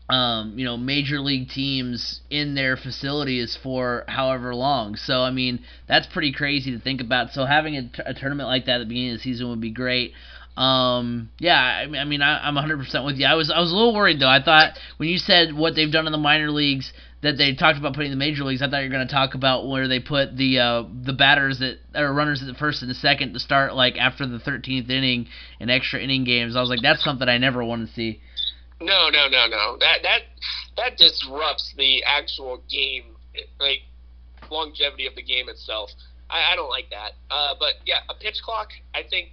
um, you know, major league teams in their facilities for however long. So I mean, that's pretty crazy to think about. So having a, t- a tournament like that at the beginning of the season would be great. Um, yeah, I mean, I mean, I, I'm 100% with you. I was, I was a little worried though. I thought when you said what they've done in the minor leagues, that they talked about putting in the major leagues. I thought you were going to talk about where they put the uh, the batters that or runners at the first and the second to start like after the 13th inning and extra inning games. I was like, that's something I never want to see.
No, no, no, no. That that that disrupts the actual game, like longevity of the game itself. I, I don't like that. Uh, but yeah, a pitch clock I think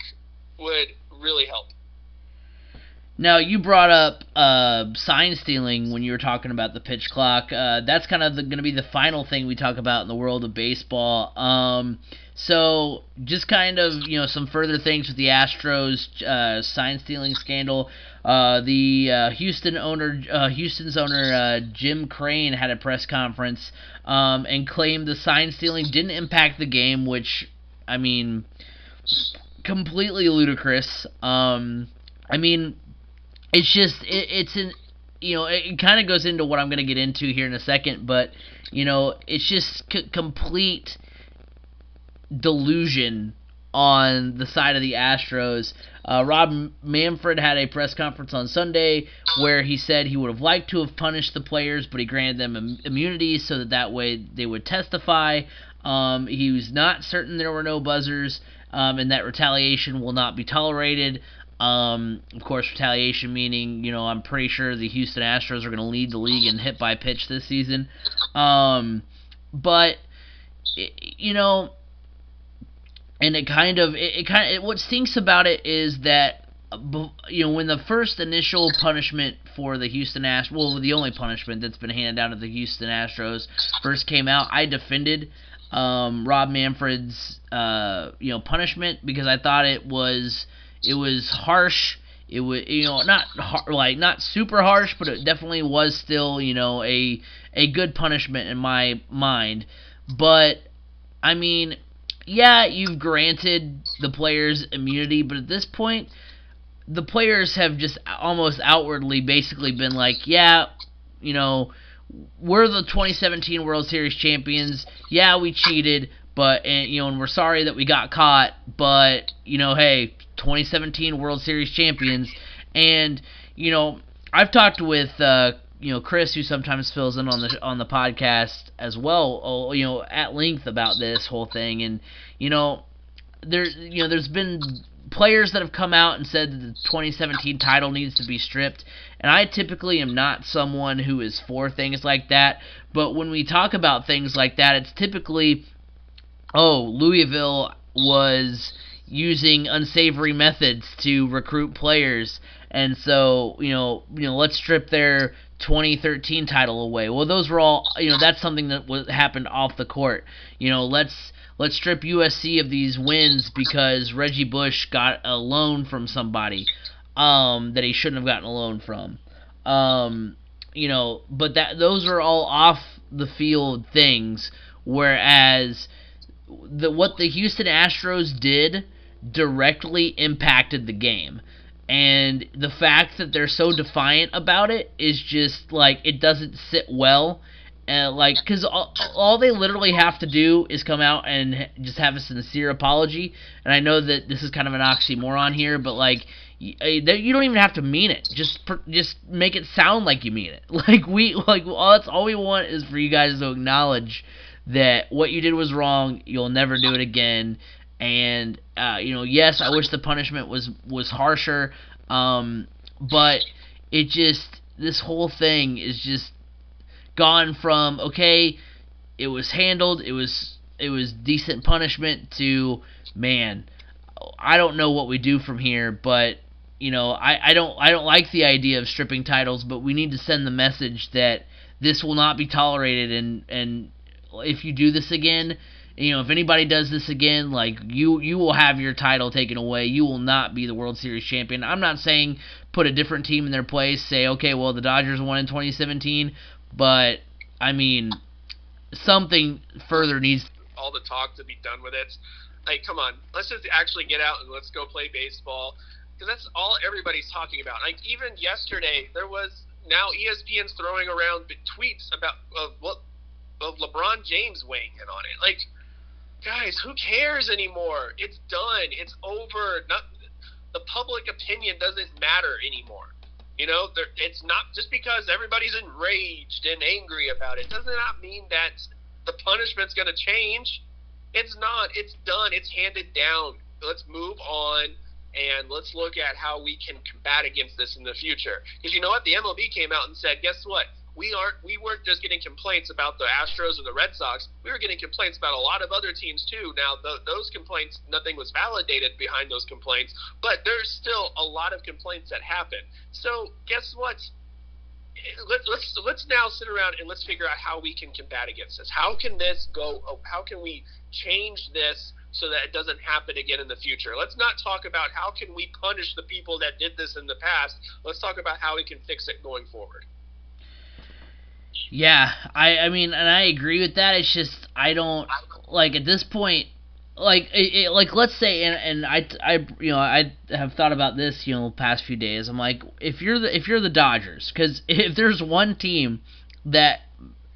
would really help.
Now you brought up uh, sign stealing when you were talking about the pitch clock. Uh, that's kind of going to be the final thing we talk about in the world of baseball. Um, so just kind of you know some further things with the Astros uh, sign stealing scandal. Uh, the uh, Houston owner, uh, Houston's owner Jim Crane had a press conference um, and claimed the sign stealing didn't impact the game, which I mean, completely ludicrous. Um, I mean, it's just it, it's an you know it, it kind of goes into what I'm going to get into here in a second, but you know it's just c- complete delusion on the side of the Astros. Uh, Rob Manfred had a press conference on Sunday where he said he would have liked to have punished the players, but he granted them Im- immunity so that that way they would testify. Um, he was not certain there were no buzzers, um, and that retaliation will not be tolerated. Um, of course, retaliation meaning, you know, I'm pretty sure the Houston Astros are going to lead the league in hit by pitch this season. Um, but, you know, and it kind of, it, it kind of, it, what stinks about it is that, you know, when the first initial punishment for the Houston Astros, well, the only punishment that's been handed down to the Houston Astros first came out, I defended um, Rob Manfred's, uh, you know, punishment because I thought it was it was harsh. It was you know not har- like not super harsh, but it definitely was still you know a a good punishment in my mind. But I mean, yeah, you've granted the players immunity, but at this point, the players have just almost outwardly basically been like, yeah, you know, we're the 2017 World Series champions. Yeah, we cheated, but and you know, and we're sorry that we got caught, but you know, hey, 2017 World Series champions, and you know I've talked with uh, you know Chris, who sometimes fills in on the on the podcast as well, you know at length about this whole thing, and you know there you know there's been players that have come out and said that the 2017 title needs to be stripped. And I typically am not someone who is for things like that. But when we talk about things like that, it's typically, oh, Louisville was using unsavory methods to recruit players and so you know you know let's strip their 2013 title away. Well, those were all you know that's something that happened off the court. You know let's let's strip USC of these wins because Reggie Bush got a loan from somebody um, that he shouldn't have gotten a loan from. Um, you know, but that those are all off the field things. Whereas the what the Houston Astros did directly impacted the game. And the fact that they're so defiant about it is just like it doesn't sit well. Uh, like, because all, all they literally have to do is come out and just have a sincere apology. And I know that this is kind of an oxymoron here, but like, you don't even have to mean it. Just just make it sound like you mean it. Like we like all that's all we want is for you guys to acknowledge that what you did was wrong. You'll never do it again. And uh, you know, yes, I wish the punishment was was harsher. Um, but it just this whole thing is just gone from okay, it was handled, it was it was decent punishment to man, I don't know what we do from here, but you know, I, I don't I don't like the idea of stripping titles, but we need to send the message that this will not be tolerated and and if you do this again, you know, if anybody does this again, like you you will have your title taken away. You will not be the World Series champion. I'm not saying put a different team in their place, say, okay, well the Dodgers won in 2017, but I mean something further needs
all the talk to be done with it. Like, come on, let's just actually get out and let's go play baseball because that's all everybody's talking about. Like even yesterday, there was now ESPN's throwing around tweets about of what of LeBron James weighing in on it. Like, guys, who cares anymore? It's done. It's over. Not the public opinion doesn't matter anymore. You know, there, it's not just because everybody's enraged and angry about it does not mean that the punishment's going to change. It's not. It's done. It's handed down. Let's move on and let's look at how we can combat against this in the future. Because you know what, the MLB came out and said, guess what? We aren't. We weren't just getting complaints about the Astros and the Red Sox. We were getting complaints about a lot of other teams too. Now, those complaints, nothing was validated behind those complaints, but there's still a lot of complaints that happen. So, guess what? Let, let's let's now sit around and let's figure out how we can combat against this. How can this go? How can we change this so that it doesn't happen again in the future. Let's not talk about how can we punish the people that did this in the past. Let's talk about how we can fix it going forward.
Yeah, I I mean, and I agree with that. It's just I don't like at this point. Like, it, it, like let's say, and, and I, I, you know, I have thought about this, you know, past few days. I'm like, if you're the if you're the Dodgers, because if there's one team that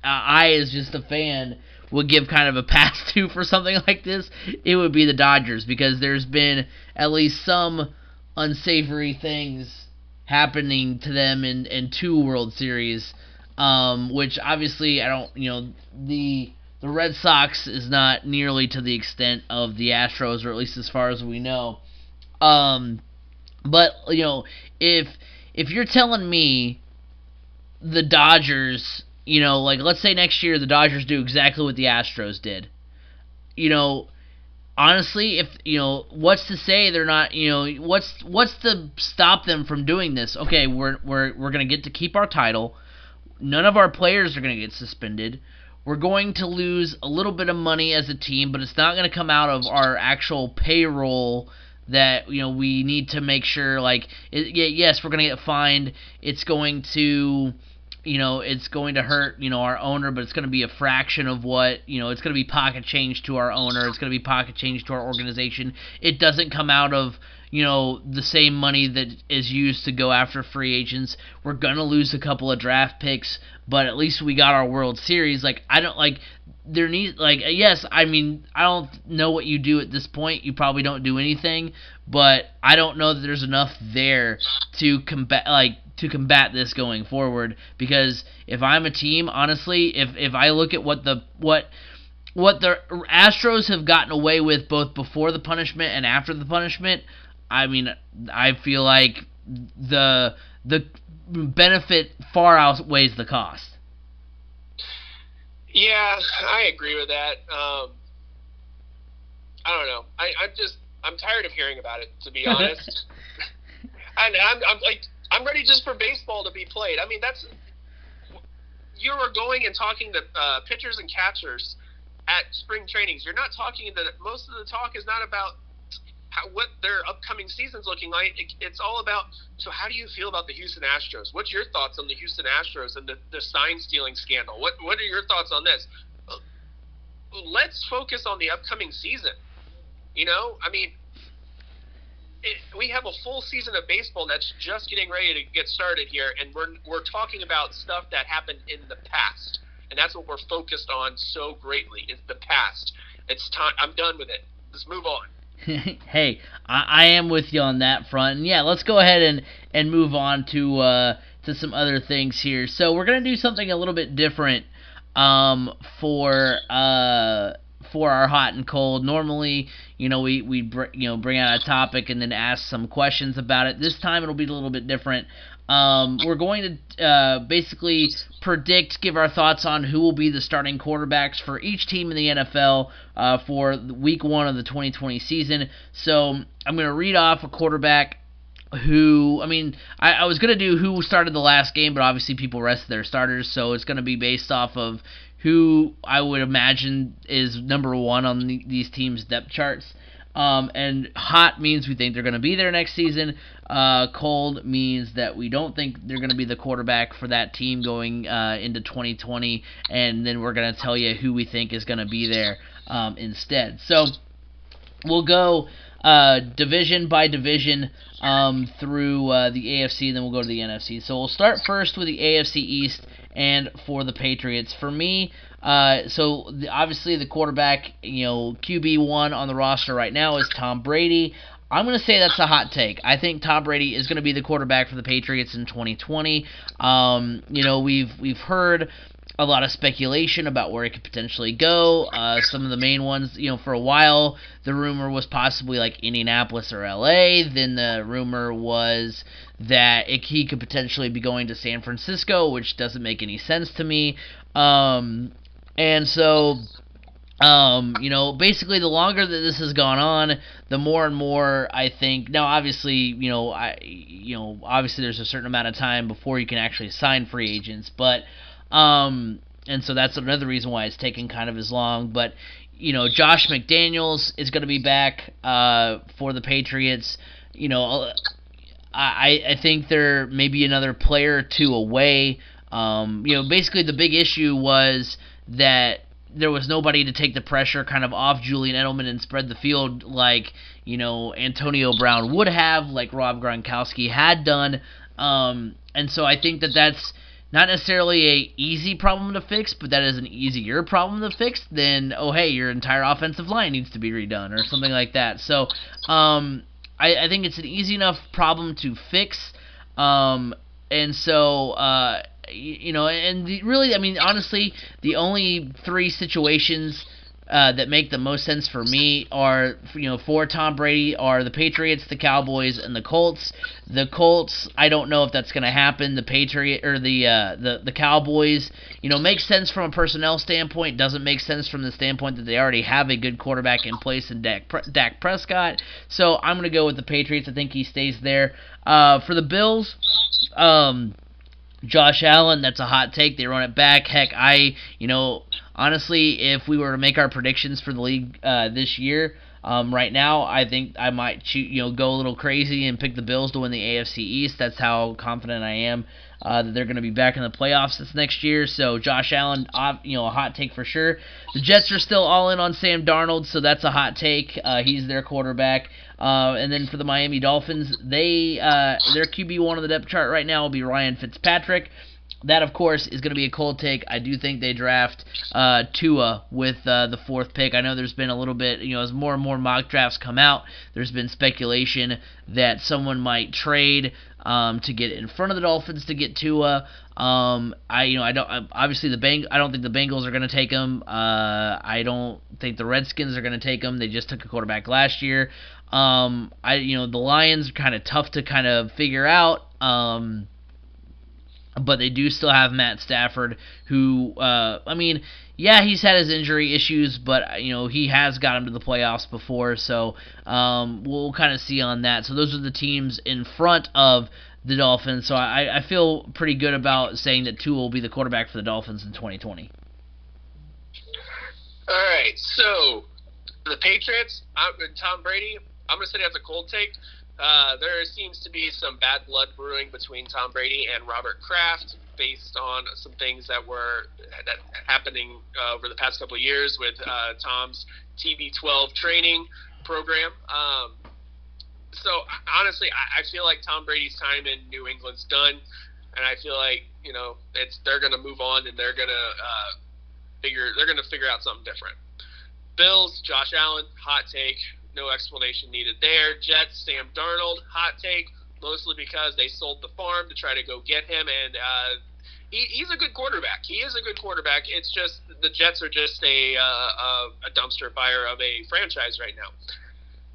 uh, I, as just a fan, would give kind of a pass to for something like this, it would be the Dodgers because there's been at least some unsavory things happening to them in, in two World Series, um, which obviously I don't, you know, the the Red Sox is not nearly to the extent of the Astros, or at least as far as we know. Um, but you know, if if you're telling me the Dodgers you know, like let's say next year the Dodgers do exactly what the Astros did. You know, honestly, if you know, what's to say they're not, you know, what's what's to stop them from doing this? Okay, we're we're we're going to get to keep our title. None of our players are going to get suspended. We're going to lose a little bit of money as a team, but it's not going to come out of our actual payroll that you know we need to make sure like it, yes we're going to get fined it's going to you know, it's going to hurt, you know, our owner, but it's going to be a fraction of what, you know, it's going to be pocket change to our owner. It's going to be pocket change to our organization. It doesn't come out of, you know, the same money that is used to go after free agents. We're going to lose a couple of draft picks, but at least we got our World Series. Like, I don't, like, there needs, like, yes, I mean, I don't know what you do at this point. You probably don't do anything, but I don't know that there's enough there to combat, like, to combat this going forward because if I'm a team, honestly, if if I look at what the what what the Astros have gotten away with both before the punishment and after the punishment, I mean, I feel like the the benefit far outweighs the cost.
Yeah, I agree with that. Um, I don't know. I, I'm just I'm tired of hearing about it. To be honest, And I'm, I'm like, I'm ready just for baseball to be played. I mean, that's you are going and talking to uh, pitchers and catchers at spring trainings. You're not talking that most of the talk is not about how, what their upcoming season's looking like. It, it's all about so how do you feel about the Houston Astros? What's your thoughts on the Houston Astros and the, the sign stealing scandal? What what are your thoughts on this? Let's focus on the upcoming season. You know, I mean, it, we have a full season of baseball that's just getting ready to get started here, and we're we're talking about stuff that happened in the past, and that's what we're focused on so greatly is the past. It's time. I'm done with it. Let's move on.
hey, I, I, am with you on that front. And yeah, let's go ahead and, and move on to uh, to some other things here. So we're gonna do something a little bit different um, for uh, for our hot and cold. Normally, you know, we we br- you know bring out a topic and then ask some questions about it. This time it'll be a little bit different. Um, we're going to uh, basically predict, give our thoughts on who will be the starting quarterbacks for each team in the NFL uh, for week one of the 2020 season. So I'm going to read off a quarterback who I mean I, I was gonna do who started the last game, but obviously people rested their starters, so it's gonna be based off of who I would imagine is number one on the, these teams' depth charts. Um, and hot means we think they're going to be there next season. Uh, cold means that we don't think they're going to be the quarterback for that team going uh, into 2020. And then we're going to tell you who we think is going to be there um, instead. So we'll go uh, division by division um, through uh, the AFC, and then we'll go to the NFC. So we'll start first with the AFC East and for the Patriots. For me, uh, so the, obviously the quarterback, you know, QB one on the roster right now is Tom Brady. I'm going to say that's a hot take. I think Tom Brady is going to be the quarterback for the Patriots in 2020. Um, you know, we've we've heard a lot of speculation about where it could potentially go. Uh, some of the main ones, you know, for a while, the rumor was possibly like Indianapolis or LA. Then the rumor was that it, he could potentially be going to San Francisco, which doesn't make any sense to me. Um, and so, um, you know, basically, the longer that this has gone on, the more and more I think. Now, obviously, you know, I, you know, obviously, there's a certain amount of time before you can actually sign free agents, but, um, and so that's another reason why it's taken kind of as long. But, you know, Josh McDaniels is going to be back uh, for the Patriots. You know, I I think they're maybe another player or two away. Um, you know, basically the big issue was that there was nobody to take the pressure kind of off Julian Edelman and spread the field like, you know, Antonio Brown would have, like Rob Gronkowski had done. Um, and so I think that that's not necessarily a easy problem to fix, but that is an easier problem to fix than, oh, hey, your entire offensive line needs to be redone or something like that. So um, I, I think it's an easy enough problem to fix. Um, and so uh, you know, and the, really, I mean, honestly, the only three situations uh, that make the most sense for me are, you know, for Tom Brady are the Patriots, the Cowboys, and the Colts. The Colts, I don't know if that's going to happen. The Patriot or the uh, the the Cowboys, you know, makes sense from a personnel standpoint. Doesn't make sense from the standpoint that they already have a good quarterback in place in Dak, Dak Prescott. So I'm going to go with the Patriots. I think he stays there. Uh, for the Bills, um Josh Allen, that's a hot take. They run it back. Heck, I, you know, honestly, if we were to make our predictions for the league uh, this year, um, right now, I think I might shoot, you know, go a little crazy and pick the Bills to win the AFC East. That's how confident I am uh, that they're going to be back in the playoffs this next year. So Josh Allen, you know, a hot take for sure. The Jets are still all in on Sam Darnold, so that's a hot take. Uh, he's their quarterback. Uh, and then for the Miami Dolphins, they uh, their QB one on the depth chart right now will be Ryan Fitzpatrick. That, of course, is going to be a cold take. I do think they draft uh, Tua with uh, the fourth pick. I know there's been a little bit, you know, as more and more mock drafts come out, there's been speculation that someone might trade um, to get in front of the Dolphins to get Tua. Um, I, you know, I don't. Obviously, the Bang. I don't think the Bengals are going to take him. Uh, I don't think the Redskins are going to take him. They just took a quarterback last year. Um, I, you know, the Lions are kind of tough to kind of figure out. Um, but they do still have Matt Stafford, who, uh, I mean, yeah, he's had his injury issues, but you know he has got him to the playoffs before, so um, we'll kind of see on that. So those are the teams in front of the Dolphins. So I, I feel pretty good about saying that Tua will be the quarterback for the Dolphins in 2020.
All right, so the Patriots, I'm, Tom Brady. I'm gonna say that's a cold take. Uh, there seems to be some bad blood brewing between Tom Brady and Robert Kraft based on some things that were that happening uh, over the past couple of years with uh, Tom's TB12 training program. Um, so honestly, I, I feel like Tom Brady's time in New England's done, and I feel like you know it's they're going to move on and they're going to uh, figure they're going to figure out something different. Bills, Josh Allen, hot take, no explanation needed there. Jets, Sam Darnold, hot take mostly because they sold the farm to try to go get him, and uh, he, he's a good quarterback. He is a good quarterback. It's just the Jets are just a uh, a dumpster fire of a franchise right now.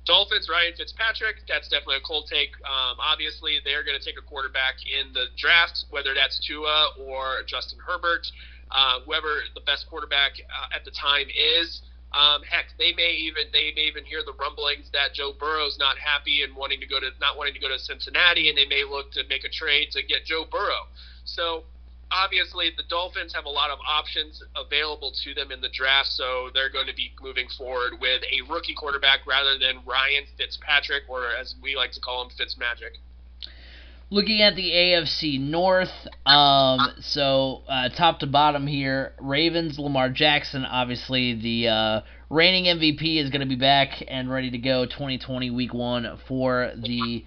Dolphins, Ryan Fitzpatrick, that's definitely a cold take. Um, obviously, they're going to take a quarterback in the draft, whether that's Tua or Justin Herbert, uh, whoever the best quarterback uh, at the time is. Um, heck, they may even they may even hear the rumblings that Joe Burrow's not happy and wanting to go to not wanting to go to Cincinnati, and they may look to make a trade to get Joe Burrow. So obviously, the Dolphins have a lot of options available to them in the draft, so they're going to be moving forward with a rookie quarterback rather than Ryan Fitzpatrick, or as we like to call him, Fitzmagic.
Looking at the AFC North, um, so uh, top to bottom here, Ravens, Lamar Jackson, obviously the uh, reigning MVP is going to be back and ready to go 2020 Week One for the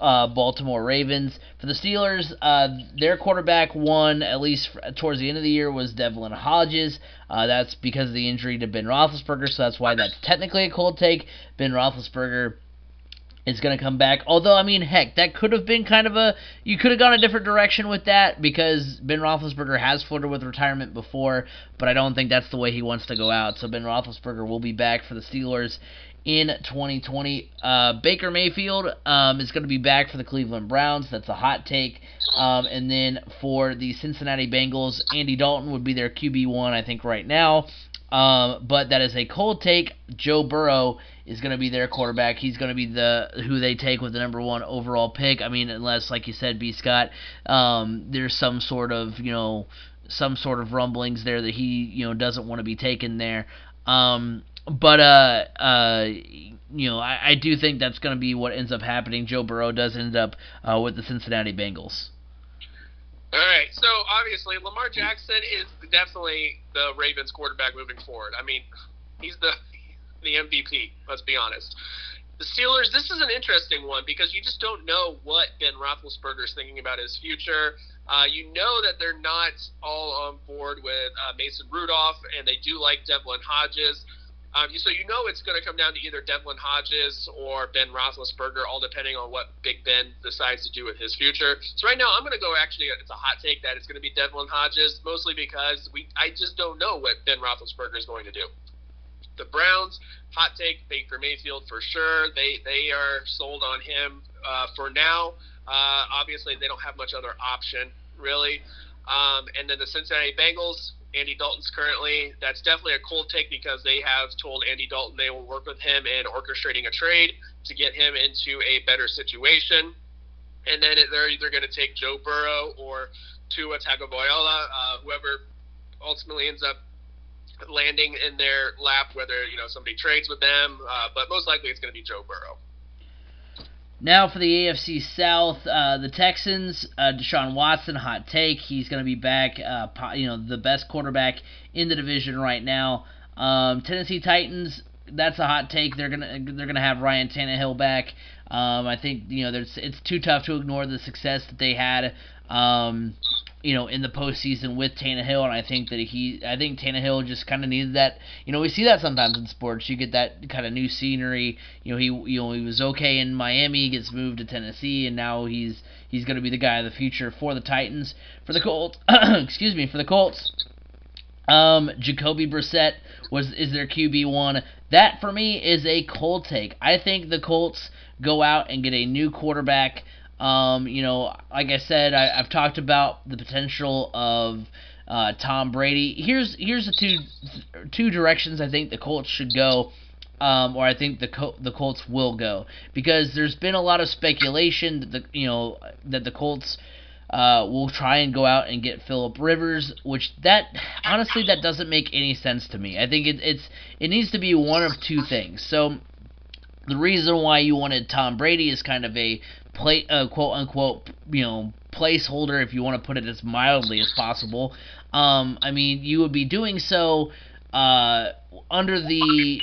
uh, Baltimore Ravens. For the Steelers, uh, their quarterback one, at least towards the end of the year, was Devlin Hodges. Uh, that's because of the injury to Ben Roethlisberger, so that's why that's technically a cold take. Ben Roethlisberger is going to come back. Although, I mean, heck, that could have been kind of a. You could have gone a different direction with that because Ben Roethlisberger has flirted with retirement before, but I don't think that's the way he wants to go out. So Ben Roethlisberger will be back for the Steelers in 2020. Uh, Baker Mayfield um, is going to be back for the Cleveland Browns. That's a hot take. Um, and then for the Cincinnati Bengals, Andy Dalton would be their QB1, I think, right now. Um, but that is a cold take. Joe Burrow is going to be their quarterback. He's going to be the who they take with the number one overall pick. I mean, unless, like you said, B. Scott, um, there's some sort of you know some sort of rumblings there that he you know doesn't want to be taken there. Um, but uh, uh, you know, I, I do think that's going to be what ends up happening. Joe Burrow does end up uh, with the Cincinnati Bengals.
All right, so obviously Lamar Jackson is definitely the Ravens quarterback moving forward. I mean, he's the the MVP. Let's be honest. The Steelers. This is an interesting one because you just don't know what Ben Roethlisberger is thinking about his future. Uh, you know that they're not all on board with uh, Mason Rudolph, and they do like Devlin Hodges. Um, so you know it's going to come down to either Devlin Hodges or Ben Roethlisberger, all depending on what Big Ben decides to do with his future. So right now I'm going to go actually it's a hot take that it's going to be Devlin Hodges, mostly because we I just don't know what Ben Roethlisberger is going to do. The Browns, hot take Baker Mayfield for sure. They they are sold on him uh, for now. Uh, obviously they don't have much other option really. Um, and then the Cincinnati Bengals, Andy Dalton's currently. That's definitely a cold take because they have told Andy Dalton they will work with him in orchestrating a trade to get him into a better situation. And then they're either going to take Joe Burrow or Tua Tagovailoa, uh, whoever ultimately ends up landing in their lap, whether you know somebody trades with them. Uh, but most likely it's going to be Joe Burrow.
Now for the AFC South, uh, the Texans, uh, Deshaun Watson, hot take. He's going to be back. Uh, you know, the best quarterback in the division right now. Um, Tennessee Titans, that's a hot take. They're gonna they're gonna have Ryan Tannehill back. Um, I think you know there's it's too tough to ignore the success that they had. Um, you know, in the postseason with Tannehill, and I think that he, I think Tannehill just kind of needed that. You know, we see that sometimes in sports. You get that kind of new scenery. You know, he, you know, he was okay in Miami, He gets moved to Tennessee, and now he's he's going to be the guy of the future for the Titans. For the Colts, excuse me, for the Colts, um, Jacoby Brissett was is their QB one. That for me is a cold take. I think the Colts go out and get a new quarterback. Um, you know, like I said, I, have talked about the potential of uh, Tom Brady. Here's here's the two two directions I think the Colts should go. Um, or I think the Col- the Colts will go because there's been a lot of speculation that the you know that the Colts uh, will try and go out and get Philip Rivers, which that honestly that doesn't make any sense to me. I think it, it's it needs to be one of two things. So the reason why you wanted Tom Brady is kind of a play, uh, quote unquote, you know, placeholder, if you want to put it as mildly as possible. Um, I mean, you would be doing so uh, under the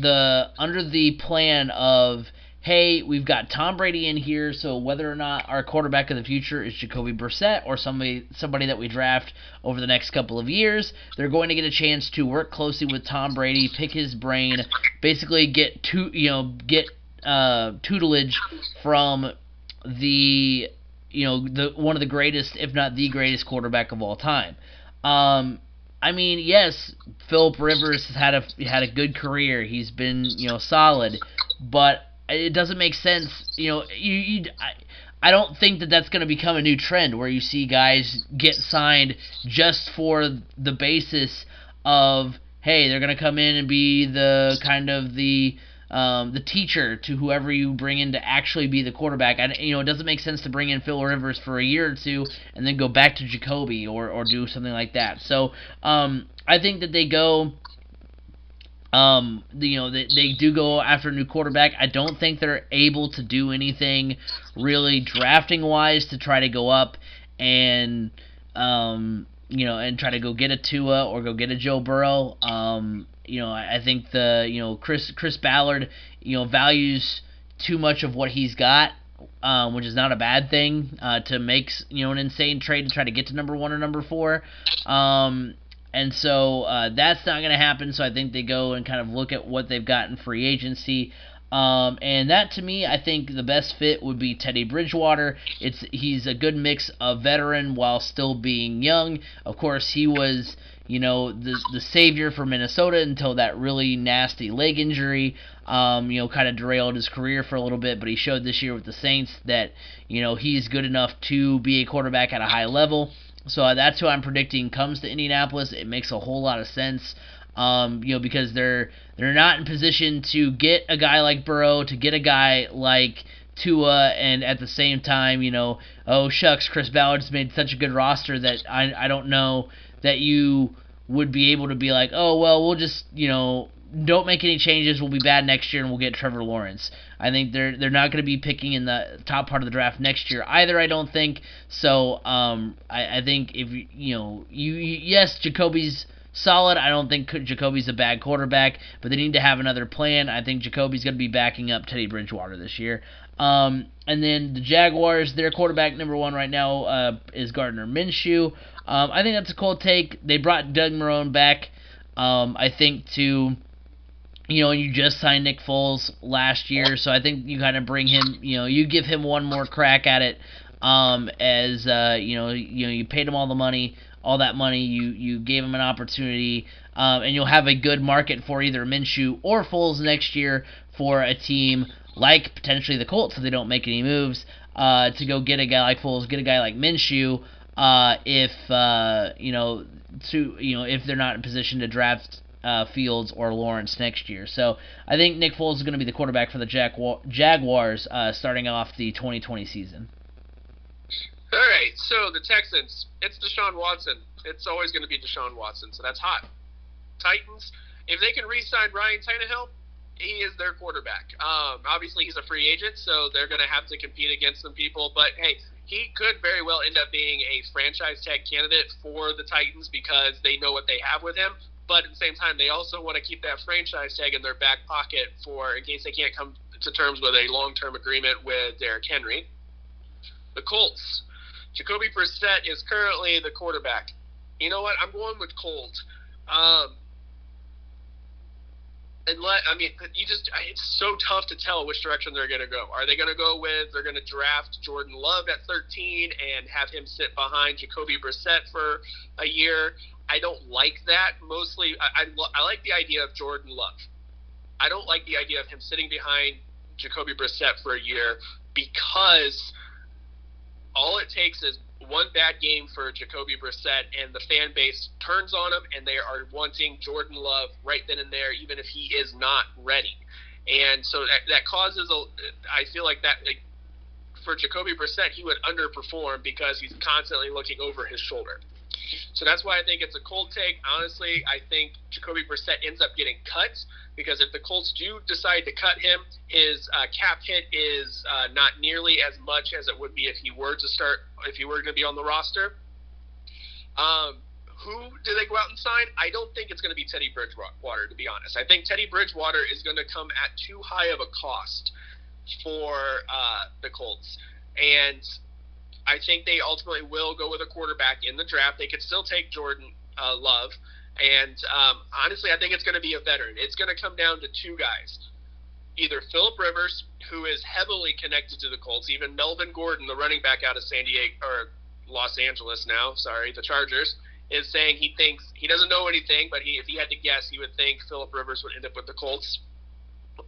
the under the plan of hey, we've got Tom Brady in here, so whether or not our quarterback of the future is Jacoby Brissett or somebody somebody that we draft over the next couple of years, they're going to get a chance to work closely with Tom Brady, pick his brain, basically get to you know get uh, tutelage from the you know the one of the greatest, if not the greatest quarterback of all time. Um, I mean, yes, Philip Rivers has had a had a good career. He's been you know solid, but it doesn't make sense. You know, you, you I, I don't think that that's going to become a new trend where you see guys get signed just for the basis of hey, they're going to come in and be the kind of the um, the teacher to whoever you bring in to actually be the quarterback. And you know, it doesn't make sense to bring in Phil Rivers for a year or two and then go back to Jacoby or or do something like that. So um, I think that they go um, you know, they, they do go after a new quarterback. I don't think they're able to do anything really drafting wise to try to go up and, um, you know, and try to go get a Tua or go get a Joe Burrow. Um, you know, I, think the, you know, Chris Chris Ballard, you know, values too much of what he's got um, which is not a bad thing uh, to make you know an insane trade to try to get to number one or number four. Um, and so uh, that's not going to happen. So I think they go and kind of look at what they've got in free agency. Um, and that to me, I think the best fit would be Teddy Bridgewater. It's he's a good mix of veteran while still being young. Of course, he was you know the the savior for Minnesota until that really nasty leg injury. Um, you know, kind of derailed his career for a little bit, but he showed this year with the Saints that you know he's good enough to be a quarterback at a high level. So uh, that's who I'm predicting comes to Indianapolis. It makes a whole lot of sense. Um, you know, because they're they're not in position to get a guy like Burrow, to get a guy like Tua, and at the same time, you know, oh shucks, Chris Ballard's made such a good roster that I I don't know that you would be able to be like, oh well, we'll just you know don't make any changes. We'll be bad next year, and we'll get Trevor Lawrence. I think they're they're not going to be picking in the top part of the draft next year either. I don't think so. Um, I, I think if you know you, you yes, Jacoby's solid. I don't think Jacoby's a bad quarterback, but they need to have another plan. I think Jacoby's going to be backing up Teddy Bridgewater this year. Um, and then the Jaguars, their quarterback number one right now uh, is Gardner Minshew. Um, I think that's a cool take. They brought Doug Marrone back. Um, I think to you know, you just signed Nick Foles last year, so I think you kind of bring him, you know, you give him one more crack at it. Um, as uh, you know, you know, you paid him all the money, all that money, you you gave him an opportunity, um, and you'll have a good market for either Minshew or Foles next year for a team like potentially the Colts if they don't make any moves uh, to go get a guy like Foles, get a guy like Minshew. Uh, if uh, you know, to you know, if they're not in position to draft uh, Fields or Lawrence next year. So I think Nick Foles is going to be the quarterback for the Jaguars uh, starting off the 2020 season.
All right, so the Texans, it's Deshaun Watson. It's always going to be Deshaun Watson, so that's hot. Titans, if they can re-sign Ryan Tannehill, he is their quarterback. Um, obviously, he's a free agent, so they're going to have to compete against some people. But hey, he could very well end up being a franchise tag candidate for the Titans because they know what they have with him. But at the same time, they also want to keep that franchise tag in their back pocket for in case they can't come to terms with a long-term agreement with Derrick Henry. The Colts. Jacoby Brissett is currently the quarterback. You know what? I'm going with Colt. Um, let I mean, you just it's so tough to tell which direction they're going to go. Are they going to go with they're going to draft Jordan Love at 13 and have him sit behind Jacoby Brissett for a year? I don't like that. Mostly, I, I, I like the idea of Jordan Love. I don't like the idea of him sitting behind Jacoby Brissett for a year because all it takes is one bad game for Jacoby Brissett, and the fan base turns on him, and they are wanting Jordan Love right then and there, even if he is not ready. And so that, that causes a. I feel like that like, for Jacoby Brissett, he would underperform because he's constantly looking over his shoulder. So that's why I think it's a cold take. Honestly, I think Jacoby Brissett ends up getting cut because if the Colts do decide to cut him, his uh, cap hit is uh, not nearly as much as it would be if he were to start, if he were going to be on the roster. Um, who do they go out and sign? I don't think it's going to be Teddy Bridgewater, to be honest. I think Teddy Bridgewater is going to come at too high of a cost for uh, the Colts. And I think they ultimately will go with a quarterback in the draft. They could still take Jordan uh, Love. And um, honestly, I think it's going to be a veteran. It's going to come down to two guys. Either Philip Rivers, who is heavily connected to the Colts, even Melvin Gordon, the running back out of San Diego or Los Angeles now, sorry, the Chargers, is saying he thinks he doesn't know anything, but he, if he had to guess, he would think Philip Rivers would end up with the Colts.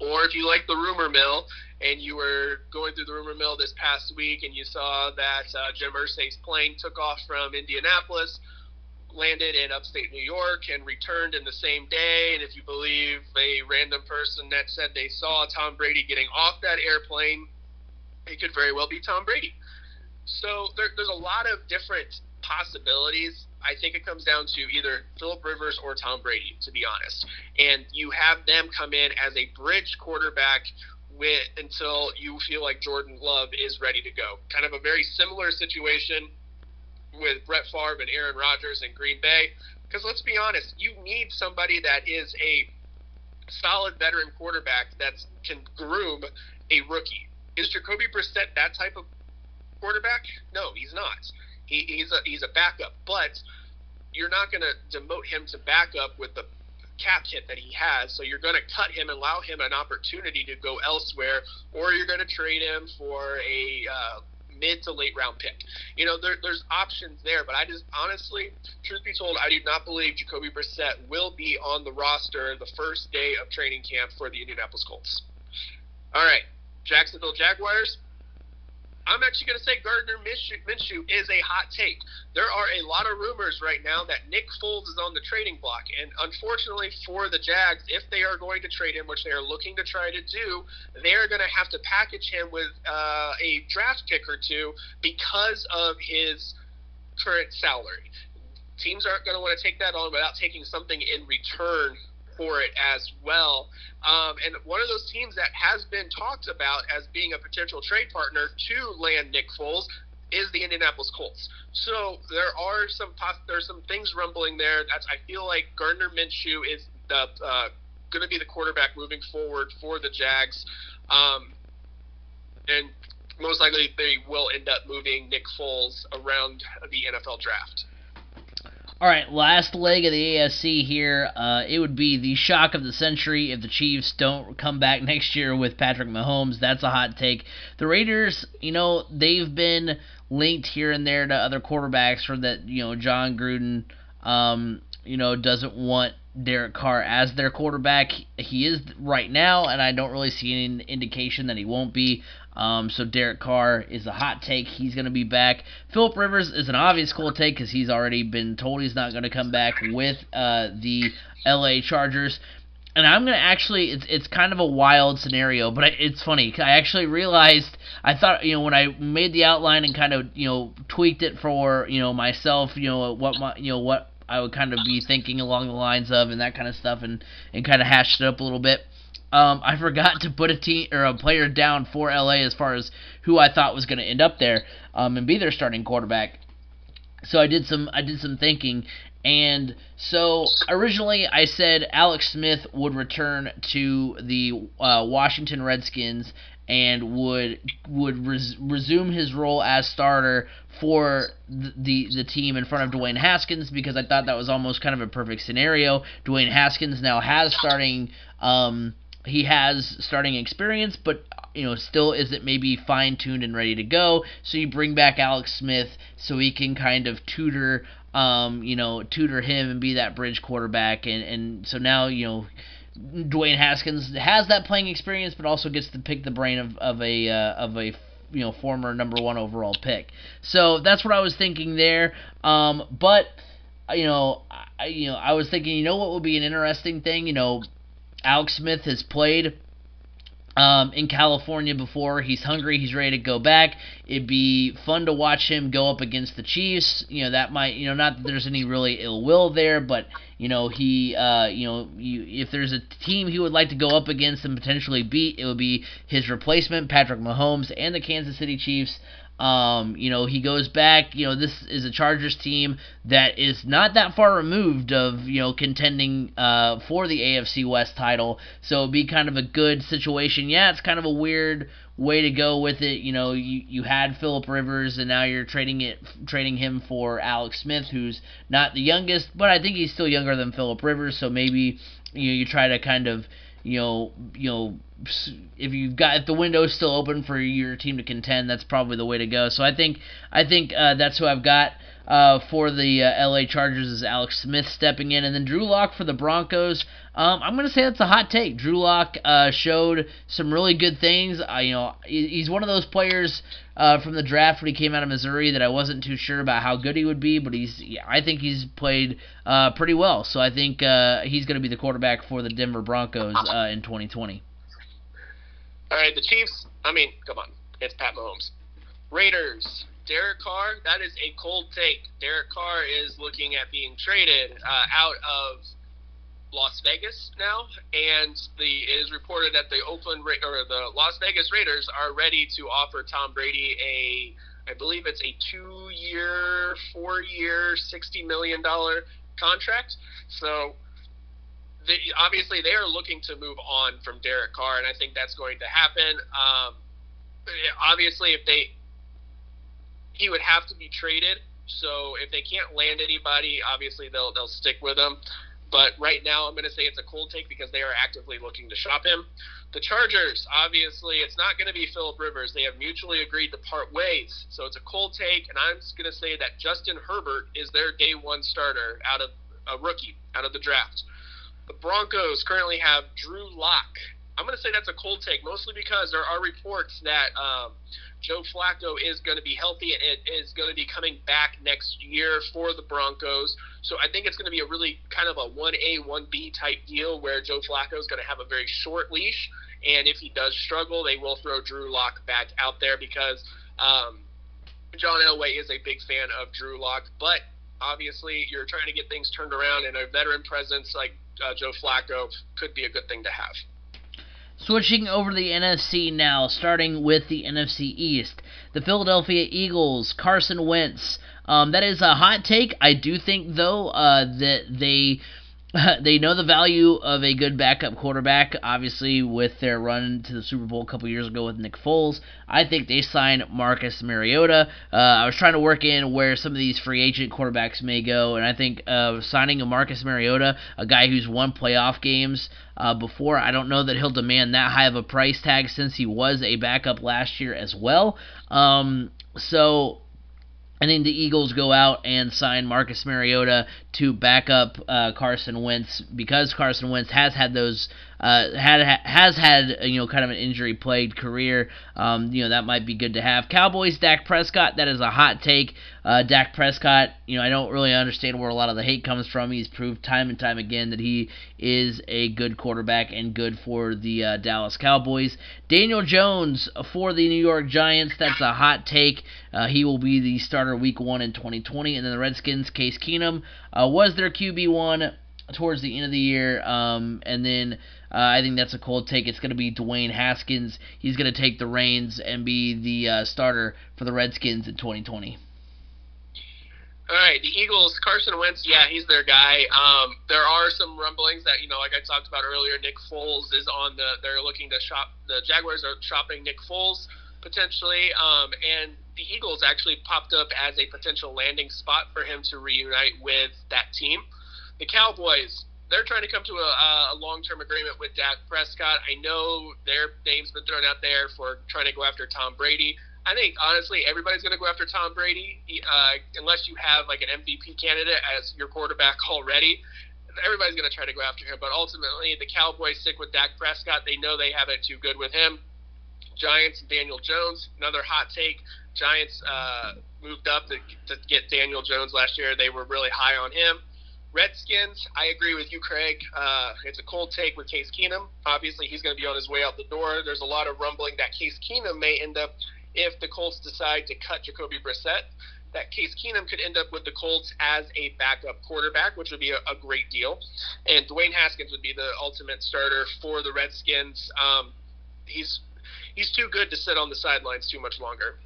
Or if you like the rumor mill and you were going through the rumor mill this past week and you saw that uh, Jim Irsay's plane took off from Indianapolis, landed in upstate New York, and returned in the same day. And if you believe a random person that said they saw Tom Brady getting off that airplane, it could very well be Tom Brady. So there, there's a lot of different possibilities. I think it comes down to either Philip Rivers or Tom Brady, to be honest. And you have them come in as a bridge quarterback with until you feel like Jordan Love is ready to go. Kind of a very similar situation with Brett Favre and Aaron Rodgers in Green Bay. Because let's be honest, you need somebody that is a solid veteran quarterback that can groom a rookie. Is Jacoby Brissett that type of quarterback? No, he's not. He, he's a he's a backup, but you're not going to demote him to backup with the cap hit that he has. So you're going to cut him and allow him an opportunity to go elsewhere, or you're going to trade him for a uh, mid to late round pick. You know, there, there's options there, but I just honestly, truth be told, I do not believe Jacoby Brissett will be on the roster the first day of training camp for the Indianapolis Colts. All right, Jacksonville Jaguars. I'm actually going to say Gardner Minshew, is a hot take. There are a lot of rumors right now that Nick Foles is on the trading block, and unfortunately for the Jags, if they are going to trade him, which they are looking to try to do, they are going to have to package him with uh, a draft pick or two because of his current salary. Teams aren't going to want to take that on without taking something in return for it as well. Um, and one of those teams that has been talked about as being a potential trade partner to land Nick Foles is the Indianapolis Colts. So there are some there's some things rumbling there. That's I feel like Gardner Minshew is the uh, going to be the quarterback moving forward for the Jags, um, and most likely they will end up moving Nick Foles around the NFL draft.
All right, last leg of the AFC here. Uh, it would be the shock of the century if the Chiefs don't come back next year with Patrick Mahomes. That's a hot take. The Raiders, you know, they've been linked here and there to other quarterbacks for that. You know, Jon Gruden, um, you know, doesn't want Derek Carr as their quarterback. He is right now, and I don't really see any indication that he won't be. Um, so Derek Carr is a hot take. He's going to be back. Philip Rivers is an obvious cold take because he's already been told he's not going to come back with uh, the LA Chargers. And I'm gonna actually, it's it's kind of a wild scenario, but it's funny. I actually realized I thought, you know, when I made the outline and kind of, you know, tweaked it for, you know, myself, you know, what my, you know, what I would kind of be thinking along the lines of and that kind of stuff, and and kind of hashed it up a little bit. Um, I forgot to put a team or a player down for LA as far as who I thought was going to end up there um, and be their starting quarterback. So I did some I did some thinking, and so originally I said Alex Smith would return to the uh, Washington Redskins and would would res, resume his role as starter for the, the, the team in front of Dwayne Haskins because I thought that was almost kind of a perfect scenario. Dwayne Haskins now has starting um, he has starting experience, but you know still isn't maybe fine tuned and ready to go. So you bring back Alex Smith so he can kind of tutor, um, you know, tutor him and be that bridge quarterback, and and so now you know. Dwayne Haskins has that playing experience, but also gets to pick the brain of, of a uh, of a you know former number one overall pick. So that's what I was thinking there. Um, but you know, I, you know, I was thinking, you know, what would be an interesting thing? You know, Alex Smith has played um, in California before. He's hungry. He's ready to go back. It'd be fun to watch him go up against the Chiefs. You know that might you know not that there's any really ill will there, but you know he uh, you know you, if there's a team he would like to go up against and potentially beat, it would be his replacement Patrick Mahomes and the Kansas City Chiefs. Um, you know, he goes back. You know, this is a Chargers team that is not that far removed of you know contending uh, for the AFC West title. So it'd be kind of a good situation. Yeah, it's kind of a weird way to go with it. You know, you you had Philip Rivers, and now you're trading it, trading him for Alex Smith, who's not the youngest, but I think he's still younger than Philip Rivers. So maybe you know you try to kind of you know, you know, if you've got if the window's still open for your team to contend, that's probably the way to go. So I think I think uh, that's who I've got uh, for the uh, LA Chargers is Alex Smith stepping in, and then Drew Lock for the Broncos. Um, I'm gonna say that's a hot take. Drew Lock uh, showed some really good things. you know, he's one of those players uh, from the draft when he came out of Missouri that I wasn't too sure about how good he would be, but he's I think he's played uh, pretty well. So I think he's gonna be the quarterback for the Denver Broncos in 2020.
All right, the Chiefs. I mean, come on, it's Pat Mahomes. Raiders. Derek Carr, that is a cold take. Derek Carr is looking at being traded uh, out of Las Vegas now, and the it is reported that the Oakland Ra- or the Las Vegas Raiders are ready to offer Tom Brady a, I believe it's a two-year, four-year, sixty million dollar contract. So obviously they are looking to move on from Derek Carr, and I think that's going to happen. Um, obviously, if they he would have to be traded. So if they can't land anybody, obviously they'll they'll stick with him. But right now, I'm going to say it's a cold take because they are actively looking to shop him. The Chargers, obviously, it's not going to be Philip Rivers. They have mutually agreed to part ways. So it's a cold take, and I'm going to say that Justin Herbert is their day one starter out of a rookie out of the draft. The Broncos currently have Drew Lock. I'm going to say that's a cold take, mostly because there are reports that um, Joe Flacco is going to be healthy and it is going to be coming back next year for the Broncos. So I think it's going to be a really kind of a 1A, 1B type deal where Joe Flacco is going to have a very short leash. And if he does struggle, they will throw Drew Lock back out there because um, John Elway is a big fan of Drew Lock. But obviously, you're trying to get things turned around, and a veteran presence like uh, Joe Flacco could be a good thing to have.
Switching over to the NFC now, starting with the NFC East. The Philadelphia Eagles, Carson Wentz. Um, that is a hot take. I do think, though, uh, that they they know the value of a good backup quarterback. Obviously, with their run to the Super Bowl a couple years ago with Nick Foles, I think they signed Marcus Mariota. Uh, I was trying to work in where some of these free agent quarterbacks may go, and I think uh, signing a Marcus Mariota, a guy who's won playoff games uh, before, I don't know that he'll demand that high of a price tag since he was a backup last year as well. Um, so I think the Eagles go out and sign Marcus Mariota to back up uh, Carson Wentz because Carson Wentz has had those uh, had has had you know kind of an injury plagued career. Um, you know that might be good to have. Cowboys Dak Prescott that is a hot take. Uh, Dak Prescott, you know I don't really understand where a lot of the hate comes from. He's proved time and time again that he is a good quarterback and good for the uh, Dallas Cowboys. Daniel Jones for the New York Giants that's a hot take. Uh, he will be the starter week one in 2020, and then the Redskins Case Keenum uh, was their QB one towards the end of the year. Um, and then uh, I think that's a cold take. It's going to be Dwayne Haskins. He's going to take the reins and be the uh, starter for the Redskins in 2020.
All right, the Eagles, Carson Wentz, yeah, he's their guy. Um, there are some rumblings that you know, like I talked about earlier, Nick Foles is on the. They're looking to shop. The Jaguars are shopping Nick Foles potentially, um, and the Eagles actually popped up as a potential landing spot for him to reunite with that team the Cowboys, they're trying to come to a, a long-term agreement with Dak Prescott. I know their name's been thrown out there for trying to go after Tom Brady. I think honestly, everybody's going to go after Tom Brady uh, unless you have like an MVP candidate as your quarterback already. Everybody's going to try to go after him, but ultimately, the Cowboys stick with Dak Prescott. They know they have it too good with him. Giants, Daniel Jones. Another hot take. Giants uh, moved up to, to get Daniel Jones last year. They were really high on him. Redskins, I agree with you, Craig. Uh, it's a cold take with Case Keenum. Obviously, he's going to be on his way out the door. There's a lot of rumbling that Case Keenum may end up, if the Colts decide to cut Jacoby Brissett, that Case Keenum could end up with the Colts as a backup quarterback, which would be a, a great deal. And Dwayne Haskins would be the ultimate starter for the Redskins. Um, he's he's too good to sit on the sidelines too much longer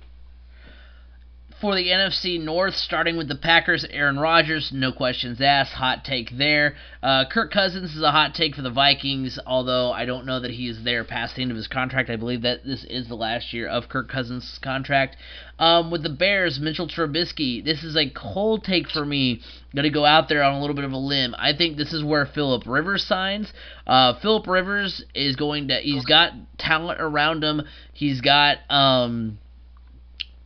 for the NFC North, starting with the Packers, Aaron Rodgers, no questions asked, hot take there. Uh, Kirk Cousins is a hot take for the Vikings, although I don't know that he is there past the end of his contract. I believe that this is the last year of Kirk Cousins' contract. Um, with the Bears, Mitchell Trubisky, this is a cold take for me. Going to go out there on a little bit of a limb. I think this is where Philip Rivers signs. Uh, Philip Rivers is going to. He's got talent around him. He's got. Um,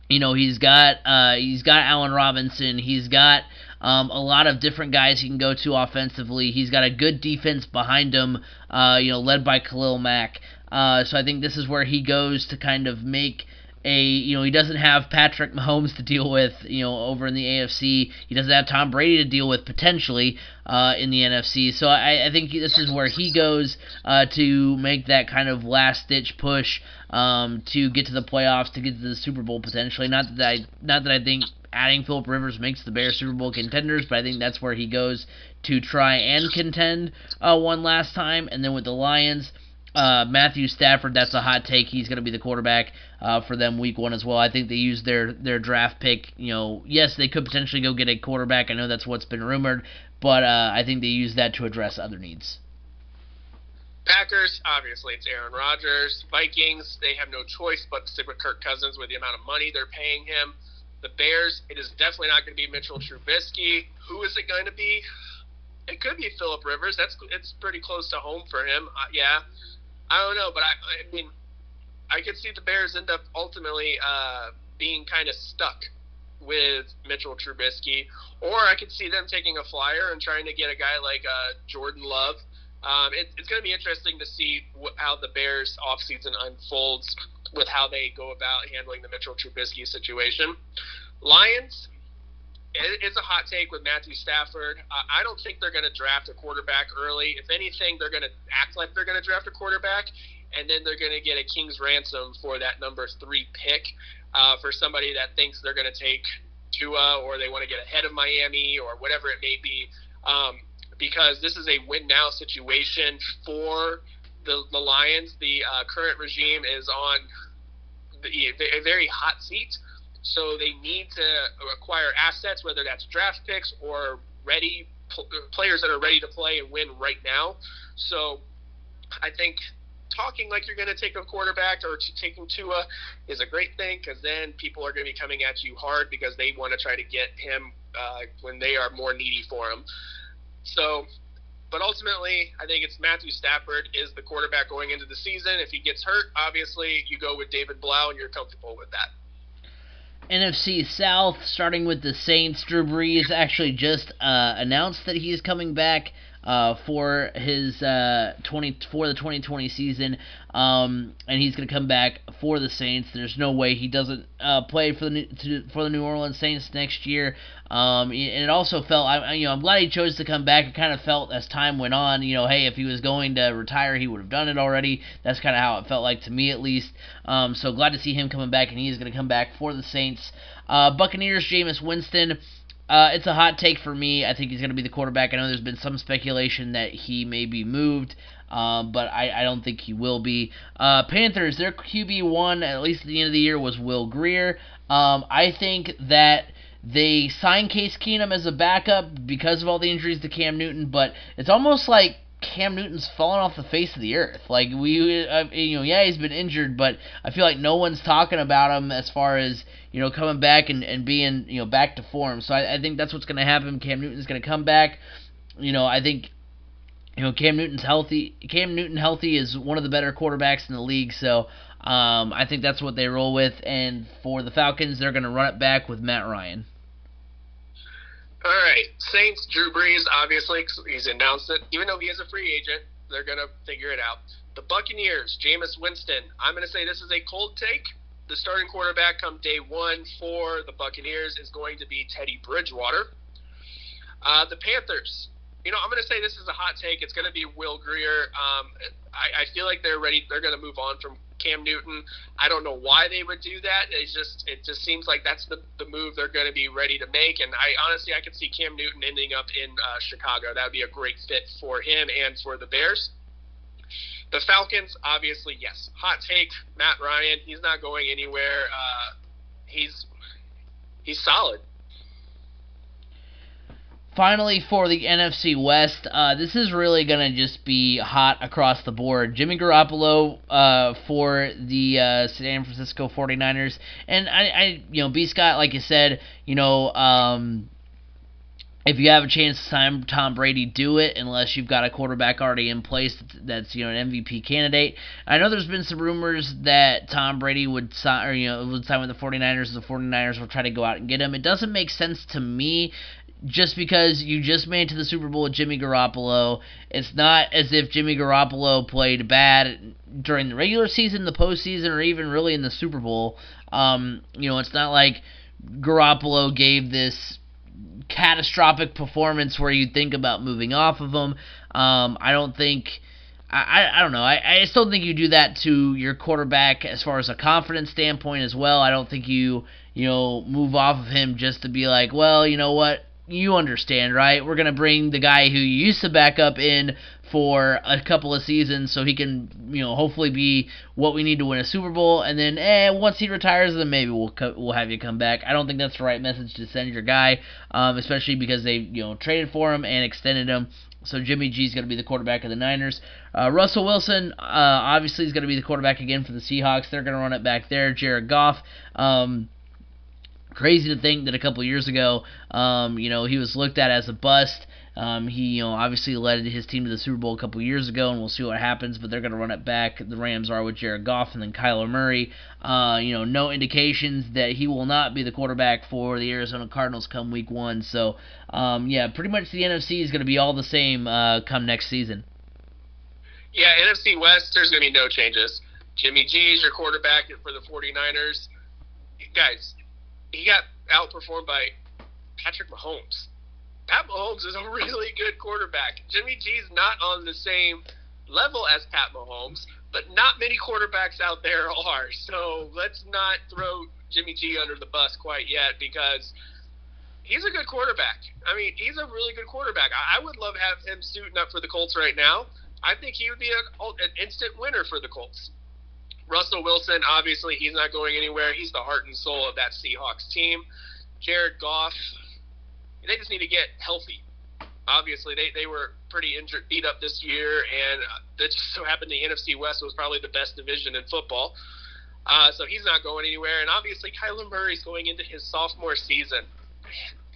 you know he's got uh, he's got Allen Robinson. He's got um, a lot of different guys he can go to offensively. He's got a good defense behind him. Uh, you know, led by Khalil Mack. Uh, so I think this is where he goes to kind of make a you know he doesn't have Patrick Mahomes to deal with you know over in the AFC. He doesn't have Tom Brady to deal with potentially uh, in the NFC. So I, I think this is where he goes uh, to make that kind of last ditch push um, to get to the playoffs, to get to the Super Bowl potentially. Not that I not that I think adding Philip Rivers makes the Bears Super Bowl contenders, but I think that's where he goes to try and contend uh, one last time. And then with the Lions. Uh, Matthew Stafford, that's a hot take. He's going to be the quarterback uh, for them week one as well. I think they used their their draft pick. You know, yes, they could potentially go get a quarterback. I know that's what's been rumored, but uh, I think they used that to address other needs.
Packers, obviously, it's Aaron Rodgers. Vikings, they have no choice but to stick with Kirk Cousins with the amount of money they're paying him. The Bears, it is definitely not going to be Mitchell Trubisky. Who is it going to be? It could be Philip Rivers. That's it's pretty close to home for him. Uh, yeah, I don't know, but I, I mean, I could see the Bears end up ultimately uh, being kind of stuck with Mitchell Trubisky, or I could see them taking a flyer and trying to get a guy like uh, Jordan Love. Um, it, it's going to be interesting to see wh- how the Bears' offseason unfolds with how they go about handling the Mitchell Trubisky situation. Lions, it's a hot take with Matthew Stafford. I don't think they're going to draft a quarterback early. If anything, they're going to act like they're going to draft a quarterback, and then they're going to get a king's ransom for that number three pick uh, for somebody that thinks they're going to take Tua or they want to get ahead of Miami or whatever it may be. Um, because this is a win now situation for the, the Lions. The uh, current regime is on the, a very hot seat. So they need to acquire assets, whether that's draft picks or ready players that are ready to play and win right now. So I think talking like you're going to take a quarterback or taking Tua is a great thing because then people are going to be coming at you hard because they want to try to get him uh, when they are more needy for him. So, but ultimately, I think it's Matthew Stafford is the quarterback going into the season. If he gets hurt, obviously you go with David Blough and you're comfortable with that.
NFC South, starting with the Saints. Drew Brees actually just uh, announced that he's coming back uh, for his uh, 20 for the 2020 season, um, and he's going to come back for the Saints. There's no way he doesn't uh, play for the New, to, for the New Orleans Saints next year. Um, and it also felt, I, you know, I'm glad he chose to come back. It kind of felt as time went on, you know, hey, if he was going to retire, he would have done it already. That's kind of how it felt like to me, at least. Um, so glad to see him coming back, and he is going to come back for the Saints. Uh, Buccaneers, Jameis Winston. Uh, it's a hot take for me. I think he's going to be the quarterback. I know there's been some speculation that he may be moved, um, but I, I don't think he will be. Uh, Panthers, their QB one at least at the end of the year was Will Grier. Um, I think that they signed Case Keenum as a backup because of all the injuries to Cam Newton, but it's almost like Cam Newton's fallen off the face of the earth. Like we, uh, you know, yeah, he's been injured, but I feel like no one's talking about him as far as you know coming back and, and being you know back to form. So I, I think that's what's going to happen. Cam Newton's going to come back. You know, I think you know Cam Newton's healthy. Cam Newton healthy is one of the better quarterbacks in the league. So um, I think that's what they roll with. And for the Falcons, they're going to run it back with Matt Ryan.
All right, Saints. Drew Brees, obviously, he's announced it. Even though he is a free agent, they're gonna figure it out. The Buccaneers, Jameis Winston. I'm to say this is a cold take. The starting quarterback come day one for the Buccaneers is going to be Teddy Bridgewater. Uh, the Panthers, you know, I'm going to say this is a hot take. It's going to be Will Grier. Um, I, I feel like they're ready. They're going to move on from Cam Newton. I don't know why they would do that. It's just it just seems like that's the, the move they're going to be ready to make. And I honestly I could see Cam Newton ending up in uh, Chicago. That would be a great fit for him and for the Bears. The Falcons, obviously, yes. Hot take, Matt Ryan. He's not going anywhere. Uh, he's he's solid
finally for the NFC West, uh, this is really going to just be hot across the board. Jimmy Garoppolo uh, for the uh, San Francisco 49ers. And I, I, you know, B. Scott, like you said, you know, um, if you have a chance to sign Tom Brady, do it unless you've got a quarterback already in place that's you know an MVP candidate. I know there's been some rumors that Tom Brady would sign or you know would sign with the 49ers. The 49ers will try to go out and get him. It doesn't make sense to me just because you just made it to the Super Bowl with Jimmy Garoppolo. It's not as if Jimmy Garoppolo played bad during the regular season, the postseason, or even really in the Super Bowl. Um, you know, it's not like Garoppolo gave this catastrophic performance where you think about moving off of him. Um, I don't think. I, I don't know. I, I don't think you do that to your quarterback as far as a confidence standpoint as well. I don't think you you know move off of him just to be like, well, you know what, you understand, right? We're gonna bring the guy who used to back up in for a couple of seasons, so he can, you know, hopefully be what we need to win a Super Bowl. And then, eh, once he retires, then maybe we'll co- we'll have you come back. I don't think that's the right message to send your guy, um, especially because they, you know, traded for him and extended him. So Jimmy G is going to be the quarterback of the Niners. Uh, Russell Wilson, uh, obviously, is going to be the quarterback again for the Seahawks. They're going to run it back there. Jared Goff. Um, crazy to think that a couple years ago, um, you know, he was looked at as a bust. Um, he, you know, obviously led his team to the Super Bowl a couple years ago, and we'll see what happens. But they're going to run it back. The Rams are with Jared Goff and then Kyler Murray. Uh, you know, no indications that he will not be the quarterback for the Arizona Cardinals come Week One. So, um, yeah, pretty much the NFC is going to be all the same uh, come next season.
Yeah, NFC West, there's going to be no changes. Jimmy G is your quarterback for the 49ers. Guys, he got outperformed by Patrick Mahomes. Pat Mahomes is a really good quarterback. Jimmy G's not on the same level as Pat Mahomes, but not many quarterbacks out there are. So let's not throw Jimmy G under the bus quite yet because he's a good quarterback. I mean, he's a really good quarterback. I, would love to have him suiting up for the Colts right now. I think he would be an, an instant winner for the Colts. Russell Wilson, obviously, he's not going anywhere. He's the heart and soul of that Seahawks team. Jared Goff, they just need to get healthy. Obviously, they, they were pretty injured, beat up this year, and it just so happened the NFC West was probably the best division in football. Uh, so he's not going anywhere. And obviously, Kyler Murray's going into his sophomore season.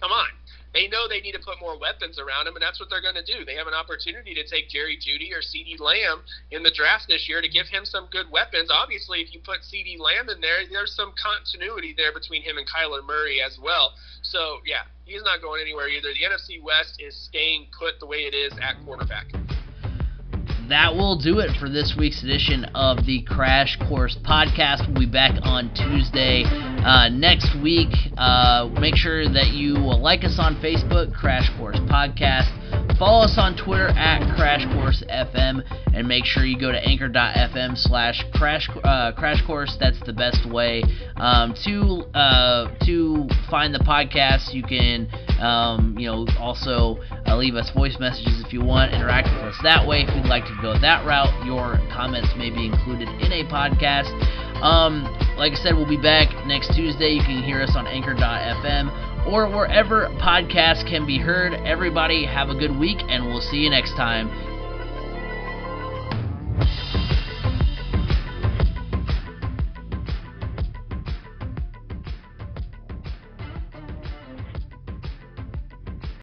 Come on they know they need to put more weapons around him, and that's what they're going to do. They have an opportunity to take Jerry Jeudy or CeeDee Lamb in the draft this year to give him some good weapons. Obviously, if you put CeeDee Lamb in there, there's some continuity there between him and Kyler Murray as well. So, yeah, he's not going anywhere either. The NFC West is staying put the way it is at quarterback
that will do it for this week's edition of the Crash Course podcast. We'll be back on Tuesday uh, next week. Uh, make sure that you like us on Facebook, Crash Course Podcast. Follow us on Twitter at Crash Course FM, and make sure you go to anchor.fm slash crash uh, crash course. That's the best way um, to uh, to find the podcast. You can um, you know also uh, leave us voice messages if you want. Interact with us that way. If you'd like to go that route, your comments may be included in a podcast. Um, like I said, we'll be back next Tuesday. You can hear us on anchor.fm or wherever podcasts can be heard. Everybody, have a good week, and we'll see you next time.